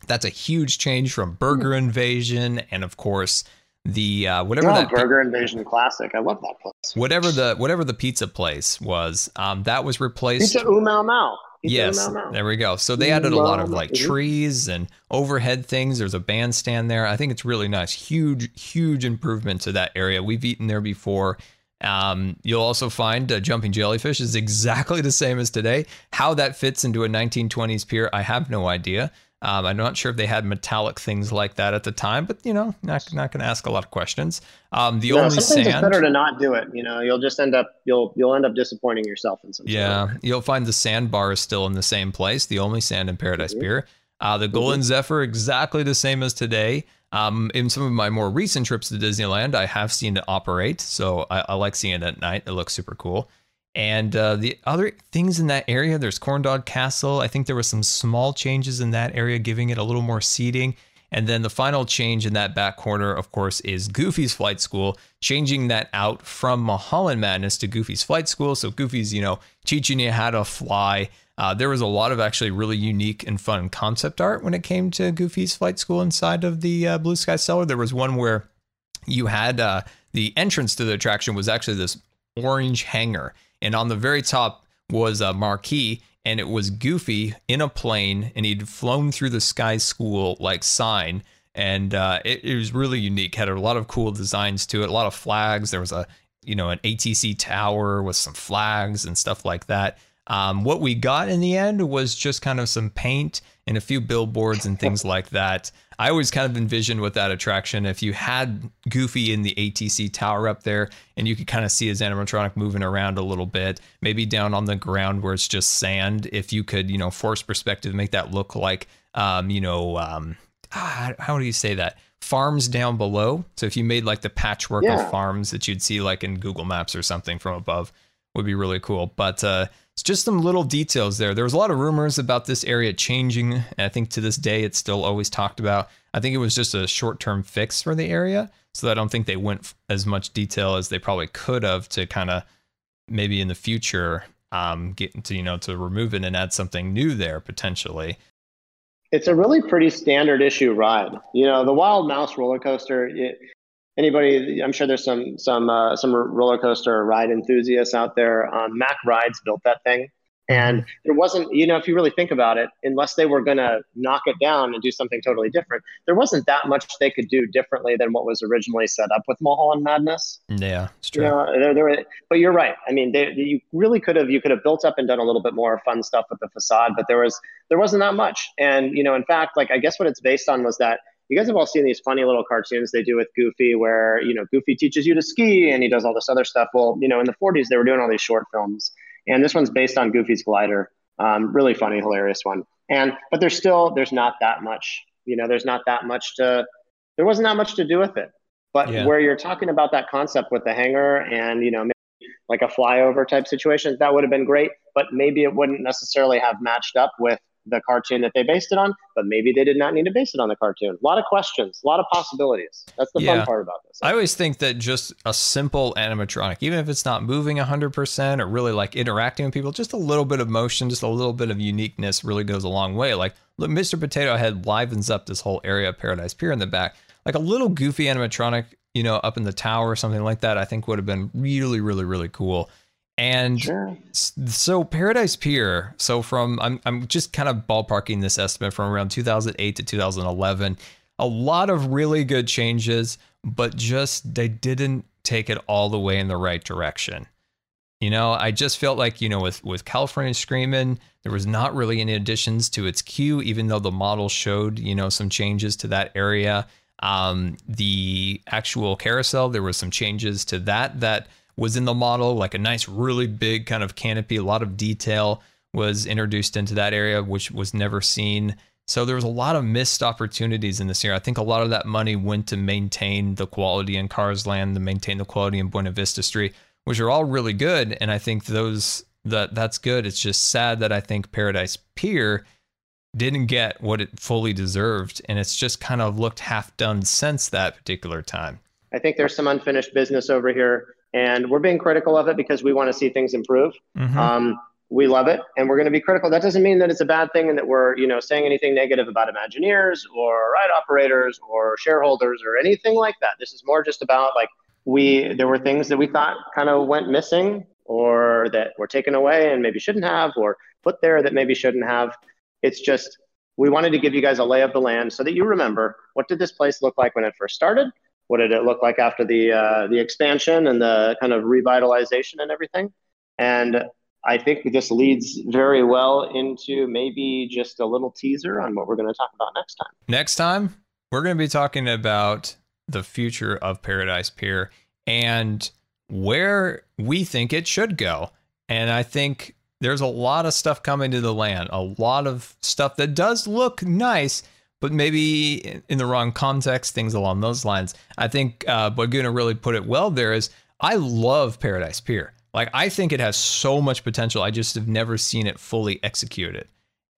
That's a huge change from Burger hmm. Invasion, and of course, the uh, whatever oh, that Burger Invasion classic. I love that place. Whatever the whatever the pizza place was, um, that was replaced. Pizza Mow Mow yes, there we go. So they added a lot of like trees and overhead things. There's a bandstand there. I think it's really nice. Huge, huge improvement to that area. We've eaten there before. Um, you'll also find uh, jumping jellyfish is exactly the same as today. How that fits into a 1920s pier, I have no idea. Um, I'm not sure if they had metallic things like that at the time, but you know, not not going to ask a lot of questions. Um, the no, only sometimes sand. it's better to not do it. You know, you'll just end up you'll you'll end up disappointing yourself in some. Yeah, you'll find the sandbar is still in the same place. The only sand in Paradise mm-hmm. Pier. Uh, the Golden mm-hmm. Zephyr exactly the same as today. Um, in some of my more recent trips to Disneyland, I have seen it operate, so I, I like seeing it at night. It looks super cool. And uh, the other things in that area, there's Corn Dog Castle. I think there were some small changes in that area, giving it a little more seating. And then the final change in that back corner, of course, is Goofy's Flight School, changing that out from Mulholland Madness to Goofy's Flight School. So Goofy's, you know, teaching you how to fly. Uh, there was a lot of actually really unique and fun concept art when it came to Goofy's Flight School inside of the uh, Blue Sky Cellar. There was one where you had uh, the entrance to the attraction was actually this orange hangar and on the very top was a marquee, and it was Goofy in a plane, and he'd flown through the Sky School like sign, and uh, it, it was really unique. Had a lot of cool designs to it, a lot of flags. There was a you know an ATC tower with some flags and stuff like that. Um, what we got in the end was just kind of some paint and a few billboards and things like that. I always kind of envisioned with that attraction if you had Goofy in the ATC tower up there and you could kind of see his animatronic moving around a little bit, maybe down on the ground where it's just sand. If you could, you know, force perspective, make that look like, um, you know, um, ah, how do you say that? Farms down below. So if you made like the patchwork yeah. of farms that you'd see like in Google Maps or something from above, would be really cool. But uh, it's just some little details there. There was a lot of rumors about this area changing. And I think to this day, it's still always talked about. I think it was just a short term fix for the area. So I don't think they went as much detail as they probably could have to kind of maybe in the future um, get to, you know, to remove it and add something new there potentially. It's a really pretty standard issue ride. You know, the Wild Mouse roller coaster, it, anybody, I'm sure there's some some uh, some roller coaster ride enthusiasts out there. Um, Mack Rides built that thing, and there wasn't, you know, if you really think about it, unless they were going to knock it down and do something totally different, there wasn't that much they could do differently than what was originally set up with Mulholland Madness. Yeah, it's true. You know, there, there, but you're right. I mean, they, you really could have you could have built up and done a little bit more fun stuff with the facade, but there was there wasn't that much. And you know, in fact, like I guess what it's based on was that you guys have all seen these funny little cartoons they do with Goofy where, you know, Goofy teaches you to ski and he does all this other stuff. Well, you know, in the 40s, they were doing all these short films. And this one's based on Goofy's glider. Um, really funny, hilarious one. And, but there's still, there's not that much, you know, there's not that much to, there wasn't that much to do with it. But yeah. where you're talking about that concept with the hangar and, you know, like a flyover type situation, that would have been great. But maybe it wouldn't necessarily have matched up with the cartoon that they based it on, but maybe they did not need to base it on the cartoon. A lot of questions, a lot of possibilities. That's the yeah. fun part about this. I always think that just a simple animatronic, even if it's not moving 100% or really like interacting with people, just a little bit of motion, just a little bit of uniqueness really goes a long way. Like, look, Mr. Potato Head livens up this whole area of Paradise Pier in the back. Like a little goofy animatronic, you know, up in the tower or something like that, I think would have been really, really, really cool. And sure. so Paradise Pier, so from I'm I'm just kind of ballparking this estimate from around 2008 to 2011, a lot of really good changes. but just they didn't take it all the way in the right direction. You know, I just felt like, you know, with, with California Screamin', there was not really any additions to its queue, even though the model showed, you know, some changes to that area. Um, the actual carousel, there was some changes to that that was in the model, like a nice, really big kind of canopy, a lot of detail was introduced into that area, which was never seen. So there was a lot of missed opportunities in this year. I think a lot of that money went to maintain the quality in Cars Land, to maintain the quality in Buena Vista Street, which are all really good. And I think those that that's good. It's just sad that I think Paradise Pier didn't get what it fully deserved, and it's just kind of looked half done since that particular time. I think there's some unfinished business over here, and we're being critical of it because we want to see things improve. Mm-hmm. Um, we love it and we're going to be critical that doesn't mean that it's a bad thing and that we're you know saying anything negative about imagineers or ride operators or shareholders or anything like that this is more just about like we there were things that we thought kind of went missing or that were taken away and maybe shouldn't have or put there that maybe shouldn't have it's just we wanted to give you guys a lay of the land so that you remember what did this place look like when it first started what did it look like after the uh, the expansion and the kind of revitalization and everything and I think this leads very well into maybe just a little teaser on what we're going to talk about next time. Next time, we're going to be talking about the future of Paradise Pier and where we think it should go. And I think there's a lot of stuff coming to the land, a lot of stuff that does look nice, but maybe in the wrong context, things along those lines. I think uh, Boyguna really put it well there is I love Paradise Pier. Like I think it has so much potential. I just have never seen it fully executed.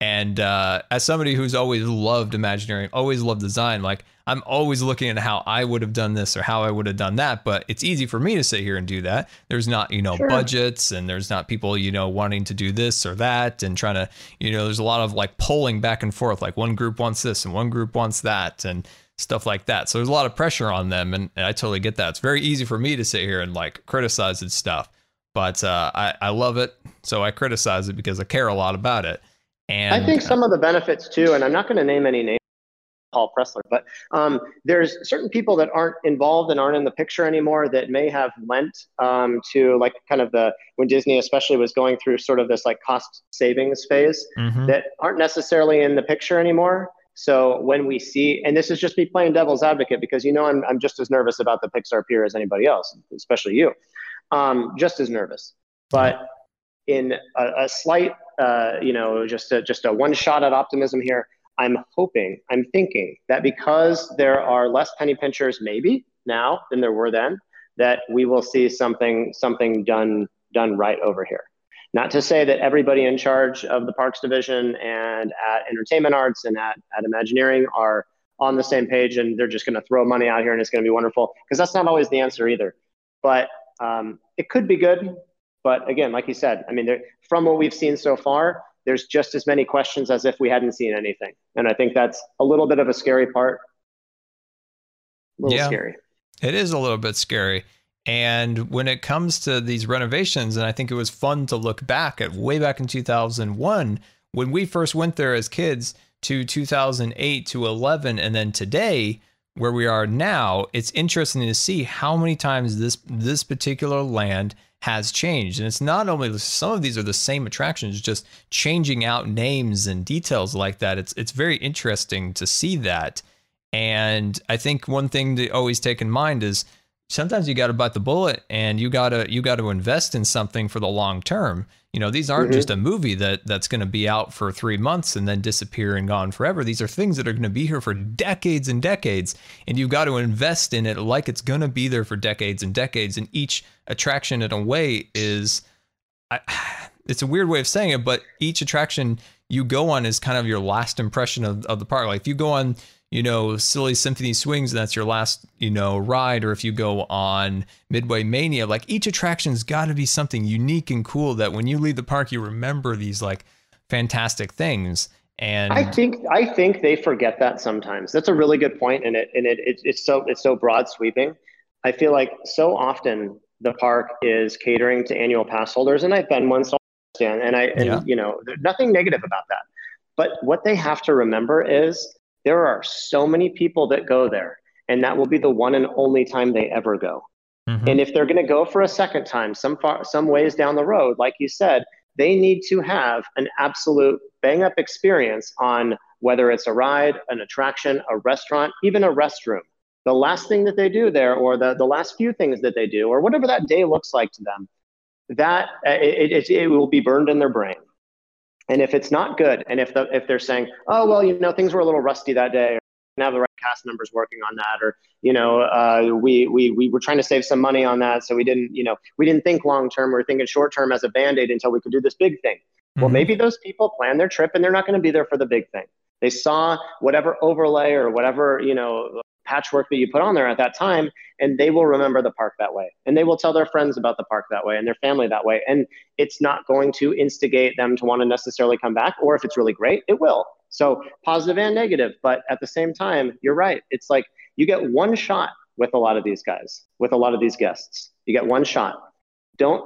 And uh, as somebody who's always loved Imagineering, always loved design, like I'm always looking at how I would have done this or how I would have done that. But it's easy for me to sit here and do that. There's not, you know, sure. budgets and there's not people, you know, wanting to do this or that and trying to, you know, there's a lot of like pulling back and forth. Like one group wants this and one group wants that and stuff like that. So there's a lot of pressure on them. And, and I totally get that. It's very easy for me to sit here and like criticize this stuff but uh, I, I love it. So I criticize it because I care a lot about it. And I think some of the benefits too, and I'm not going to name any names, Paul Pressler, but um, there's certain people that aren't involved and aren't in the picture anymore that may have lent um, to like kind of the when Disney especially was going through sort of this like cost savings phase mm-hmm. that aren't necessarily in the picture anymore. So when we see, and this is just me playing devil's advocate because you know I'm, I'm just as nervous about the Pixar Pier as anybody else, especially you um, just as nervous. But in a, a slight, uh, you know, just a, just a one shot at optimism here, I'm hoping, I'm thinking that because there are less penny pinchers, maybe now than there were then, that we will see something something done done right over here. Not to say that everybody in charge of the parks division and at entertainment arts and at, at Imagineering are on the same page and they're just going to throw money out here and it's going to be wonderful because that's not always the answer either. But um, it could be good, but again, like you said, I mean, from what we've seen so far, there's just as many questions as if we hadn't seen anything, and I think that's a little bit of a scary part. A little yeah, scary. It is a little bit scary. And when it comes to these renovations, and I think it was fun to look back at way back in 2001 when we first went there as kids to 2008 to 11 and then today where we are now, it's interesting to see how many times this this particular land has changed. And it's not only some of these are the same attractions, just changing out names and details like that. It's it's very interesting to see that. And I think one thing to always take in mind is sometimes you got to bite the bullet and you got to you got to invest in something for the long term. You know, these aren't mm-hmm. just a movie that that's going to be out for 3 months and then disappear and gone forever. These are things that are going to be here for decades and decades and you've got to invest in it like it's going to be there for decades and decades and each attraction in a way is I, it's a weird way of saying it, but each attraction you go on is kind of your last impression of, of the park. Like if you go on you know, Silly Symphony Swings, and that's your last, you know, ride, or if you go on Midway Mania, like each attraction's got to be something unique and cool that when you leave the park, you remember these like fantastic things. And I think I think they forget that sometimes. That's a really good point, and it and it, it it's so it's so broad sweeping. I feel like so often the park is catering to annual pass holders, and I've been one, so and I and yeah. you know, nothing negative about that. But what they have to remember is there are so many people that go there and that will be the one and only time they ever go. Mm-hmm. And if they're going to go for a second time, some far, some ways down the road, like you said, they need to have an absolute bang up experience on whether it's a ride, an attraction, a restaurant, even a restroom. The last thing that they do there, or the, the last few things that they do, or whatever that day looks like to them, that uh, it, it, it will be burned in their brain. And if it's not good, and if the, if they're saying, oh well, you know, things were a little rusty that day, or have the right cast members working on that, or you know, uh, we we we were trying to save some money on that, so we didn't, you know, we didn't think long term. We are thinking short term as a band aid until we could do this big thing. Mm-hmm. Well, maybe those people plan their trip and they're not going to be there for the big thing. They saw whatever overlay or whatever you know patchwork that you put on there at that time and they will remember the park that way. And they will tell their friends about the park that way and their family that way. And it's not going to instigate them to want to necessarily come back or if it's really great it will. So positive and negative but at the same time you're right. It's like you get one shot with a lot of these guys with a lot of these guests. You get one shot. Don't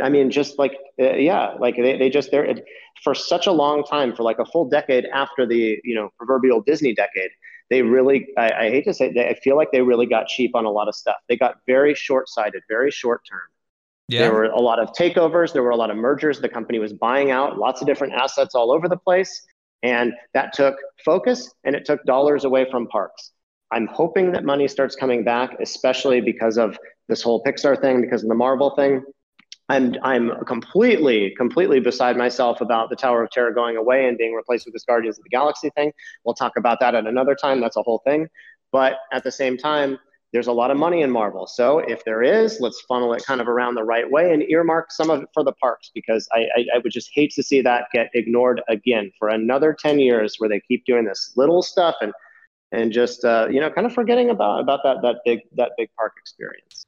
I mean, just like, uh, yeah, like they, they just, they're for such a long time, for like a full decade after the, you know, proverbial Disney decade, they really, I, I hate to say, they, I feel like they really got cheap on a lot of stuff. They got very short sighted, very short term. Yeah. There were a lot of takeovers, there were a lot of mergers. The company was buying out lots of different assets all over the place. And that took focus and it took dollars away from parks. I'm hoping that money starts coming back, especially because of this whole Pixar thing, because of the Marvel thing. I'm I'm completely completely beside myself about the Tower of Terror going away and being replaced with this Guardians of the Galaxy thing. We'll talk about that at another time. That's a whole thing. But at the same time, there's a lot of money in Marvel. So if there is, let's funnel it kind of around the right way and earmark some of it for the parks because I, I, I would just hate to see that get ignored again for another 10 years where they keep doing this little stuff and and just uh, you know kind of forgetting about about that that big that big park experience.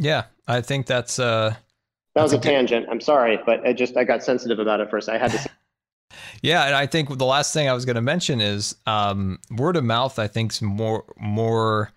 Yeah, I think that's uh that was a, tangent. I'm sorry, but I just I got sensitive about it first. I had to. Yeah, and I think the last thing I was going to mention is um, word of mouth. I think is more more.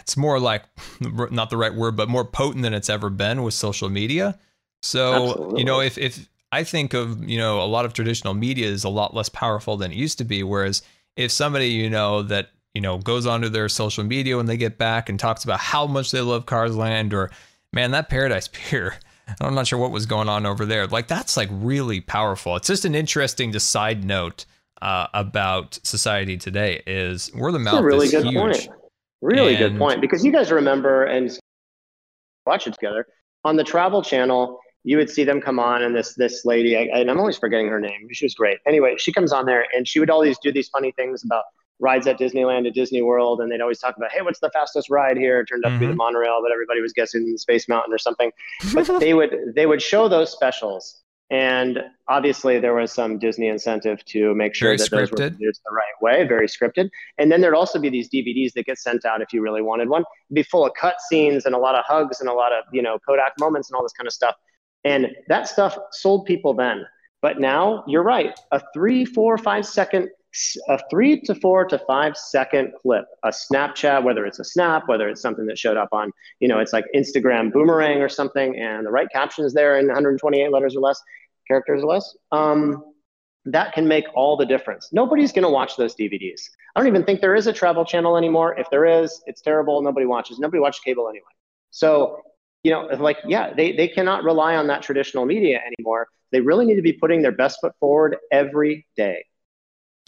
It's more like not the right word, but more potent than it's ever been with social media. So Absolutely. you know, if if I think of you know a lot of traditional media is a lot less powerful than it used to be. Whereas if somebody you know that you know goes onto their social media when they get back and talks about how much they love Cars Land or man, that Paradise Pier. I'm not sure what was going on over there. Like that's like really powerful. It's just an interesting just side note uh, about society today. Is word the mouth really is good huge. Point. Really and, good point because you guys remember and watch it together on the Travel Channel. You would see them come on, and this this lady, I, and I'm always forgetting her name. She was great. Anyway, she comes on there, and she would always do these funny things about rides at Disneyland at Disney World, and they'd always talk about, hey, what's the fastest ride here? It turned out mm-hmm. to be the mm-hmm. monorail, but everybody was guessing Space Mountain or something. But they would they would show those specials, and obviously there was some Disney incentive to make sure very that scripted. those were produced the right way, very scripted. And then there'd also be these DVDs that get sent out if you really wanted one, It'd be full of cut scenes and a lot of hugs and a lot of you know Kodak moments and all this kind of stuff. And that stuff sold people then. But now you're right. A three, four, five second a three to four to five second clip, a Snapchat, whether it's a snap, whether it's something that showed up on, you know, it's like Instagram boomerang or something, and the right caption is there in 128 letters or less, characters or less, um, that can make all the difference. Nobody's going to watch those DVDs. I don't even think there is a travel channel anymore. If there is, it's terrible. Nobody watches. Nobody watches cable anyway. So, you know, like, yeah, they, they cannot rely on that traditional media anymore. They really need to be putting their best foot forward every day.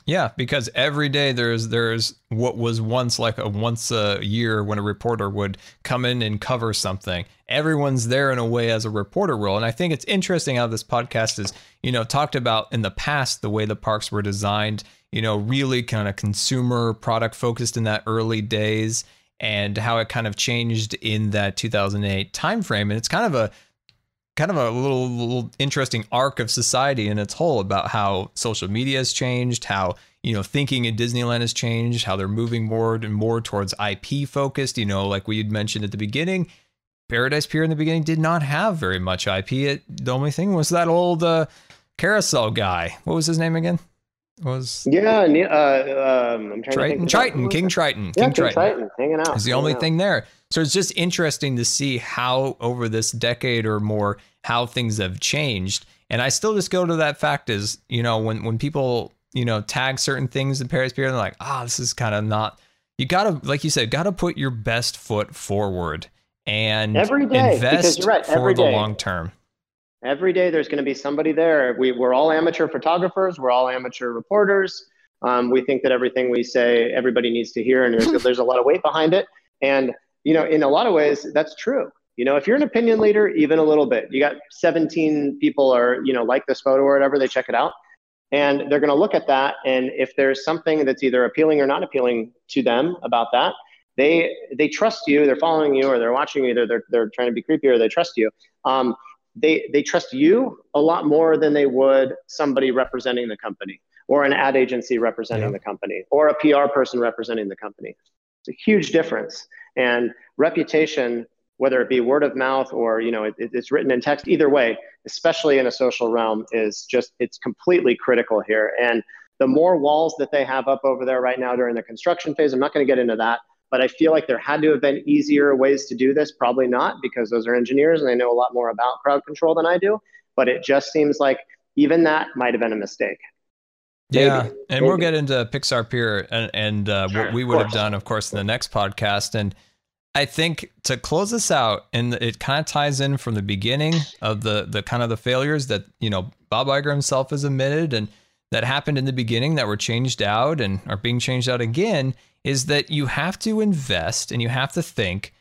Yeah, because every day there's there's what was once like a once a year when a reporter would come in and cover something. Everyone's there in a way as a reporter role, and I think it's interesting how this podcast is you know talked about in the past the way the parks were designed. You know, really kind of consumer product focused in that early days, and how it kind of changed in that 2008 timeframe. And it's kind of a kind of a little, little interesting arc of society in its whole about how social media has changed, how you know thinking in Disneyland has changed, how they're moving more and more towards IP focused. You know, like we had mentioned at the beginning, Paradise Pier in the beginning did not have very much IP. It, the only thing was that old uh, carousel guy. What was his name again? was yeah, uh, um, I'm trying Triton, Triton, King Triton, yeah, King, King Triton. Triton, hanging out. Is the only out. thing there. So it's just interesting to see how over this decade or more how things have changed. And I still just go to that fact is, you know, when when people, you know, tag certain things in Paris Pier, they're like, ah, oh, this is kind of not, you gotta, like you said, gotta put your best foot forward and every day invest right, for the long term. Every day there's going to be somebody there. We, we're all amateur photographers. We're all amateur reporters. Um, we think that everything we say, everybody needs to hear, and there's, there's a lot of weight behind it. And you know, in a lot of ways, that's true. You know, if you're an opinion leader, even a little bit, you got 17 people or you know like this photo or whatever, they check it out, and they're going to look at that. And if there's something that's either appealing or not appealing to them about that, they they trust you. They're following you, or they're watching you. Either they're they're trying to be creepy, or they trust you. Um, they they trust you a lot more than they would somebody representing the company or an ad agency representing yeah. the company or a PR person representing the company. It's a huge difference. And reputation, whether it be word of mouth or you know it, it's written in text, either way, especially in a social realm, is just it's completely critical here. And the more walls that they have up over there right now during the construction phase, I'm not going to get into that but I feel like there had to have been easier ways to do this. Probably not, because those are engineers and they know a lot more about crowd control than I do. But it just seems like even that might have been a mistake. Yeah, Maybe. and Maybe. we'll get into Pixar Pier and, and uh, sure, what we would have done, of course, in the next podcast. And I think to close this out, and it kind of ties in from the beginning of the the kind of the failures that you know Bob Iger himself has admitted and that happened in the beginning that were changed out and are being changed out again is that you have to invest and you have to think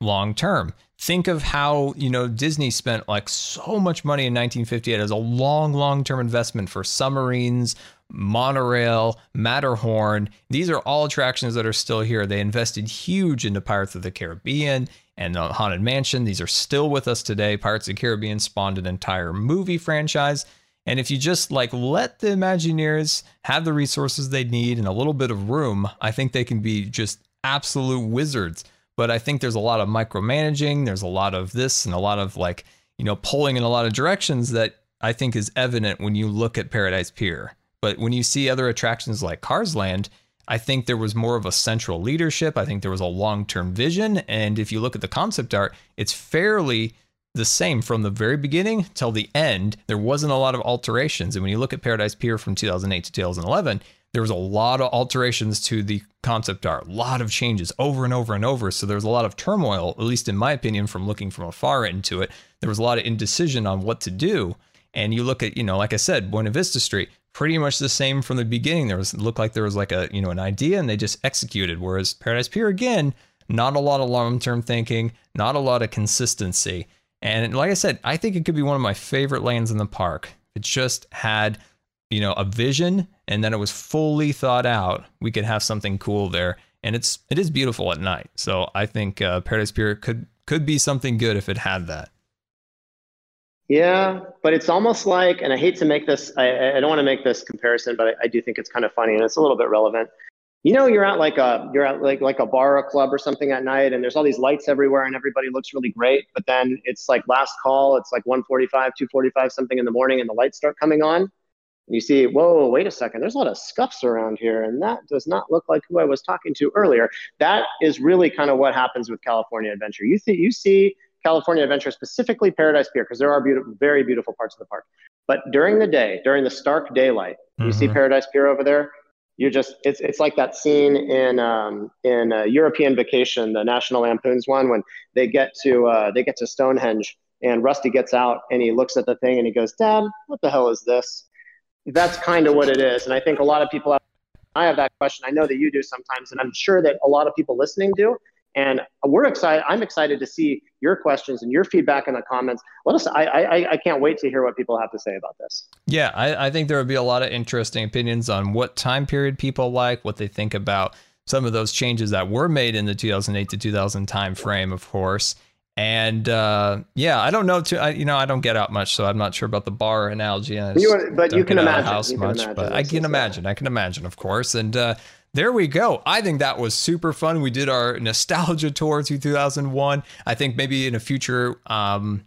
long term. Think of how, you know, Disney spent like so much money in 1958 as a long, long term investment for submarines, monorail, Matterhorn. These are all attractions that are still here. They invested huge into Pirates of the Caribbean and the Haunted Mansion. These are still with us today. Pirates of the Caribbean spawned an entire movie franchise. And if you just like let the Imagineers have the resources they need and a little bit of room, I think they can be just absolute wizards. But I think there's a lot of micromanaging, there's a lot of this and a lot of like, you know, pulling in a lot of directions that I think is evident when you look at Paradise Pier. But when you see other attractions like Cars Land, I think there was more of a central leadership. I think there was a long term vision. And if you look at the concept art, it's fairly the same from the very beginning till the end. There wasn't a lot of alterations. And when you look at Paradise Pier from 2008 to 2011, there was a lot of alterations to the concept art, a lot of changes over and over and over. So there was a lot of turmoil, at least in my opinion, from looking from afar into it. There was a lot of indecision on what to do. And you look at, you know, like I said, Buena Vista Street, pretty much the same from the beginning. There was looked like there was like a, you know, an idea and they just executed. Whereas Paradise Pier again, not a lot of long-term thinking, not a lot of consistency. And like I said, I think it could be one of my favorite lands in the park. It just had, you know, a vision and then it was fully thought out. We could have something cool there. And it's it is beautiful at night. So I think uh, Paradise Pier could could be something good if it had that. Yeah, but it's almost like, and I hate to make this, I, I don't want to make this comparison, but I, I do think it's kind of funny and it's a little bit relevant. You know you're at like a you're at like like a bar or a club or something at night and there's all these lights everywhere and everybody looks really great but then it's like last call it's like 145 245 something in the morning and the lights start coming on. And you see whoa wait a second there's a lot of scuffs around here and that does not look like who i was talking to earlier. That is really kind of what happens with california adventure. You see you see california adventure specifically paradise pier because there are beautiful very beautiful parts of the park but during the day during the stark daylight mm-hmm. you see mm-hmm. paradise pier over there you just it's it's like that scene in um, in uh, European Vacation, the National Lampoon's one, when they get to uh, they get to Stonehenge and Rusty gets out and he looks at the thing and he goes, "Dad, what the hell is this?" That's kind of what it is, and I think a lot of people. I have that question. I know that you do sometimes, and I'm sure that a lot of people listening do. And we're excited. I'm excited to see your questions and your feedback in the comments. Let us. I, I I can't wait to hear what people have to say about this. Yeah, I, I think there would be a lot of interesting opinions on what time period people like, what they think about some of those changes that were made in the 2008 to 2000 time frame, of course. And uh, yeah, I don't know. Too, I, you know, I don't get out much, so I'm not sure about the bar analogy. You, but you can imagine. House you much, imagine but I can imagine. I can imagine, of course. And uh, there we go. I think that was super fun. We did our nostalgia tour to 2001. I think maybe in a future um,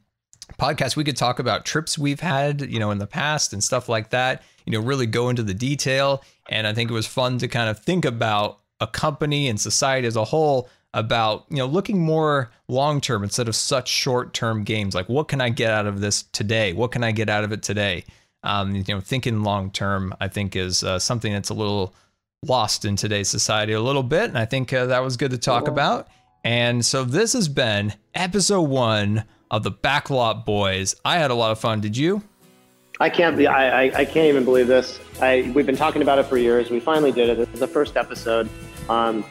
podcast we could talk about trips we've had, you know, in the past and stuff like that. You know, really go into the detail. And I think it was fun to kind of think about a company and society as a whole about you know looking more long term instead of such short term games like what can i get out of this today what can i get out of it today um, you know thinking long term i think is uh, something that's a little lost in today's society a little bit. And I think uh, that was good to talk about. And so this has been episode one of the Backlot Boys. I had a lot of fun. Did you? I can't be. I, I, I can't even believe this. I we've been talking about it for years. We finally did it. This is the first episode. Um,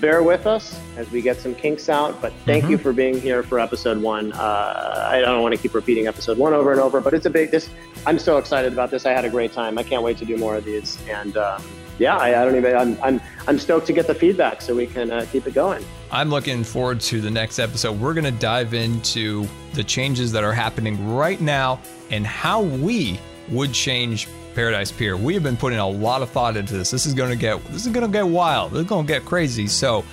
bear with us as we get some kinks out. But thank mm-hmm. you for being here for episode one. Uh, I don't want to keep repeating episode one over and over, but it's a big. This I'm so excited about this. I had a great time. I can't wait to do more of these. And uh, yeah, I, I, don't even. I'm, I'm I'm stoked to get the feedback so we can uh, keep it going. I'm looking forward to the next episode. We're going to dive into the changes that are happening right now and how we would change Paradise Pier. We have been putting a lot of thought into this. This is going to get this is going to get wild. This is going to get crazy. So,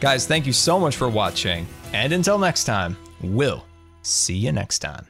guys, thank you so much for watching. And until next time, we'll see you next time.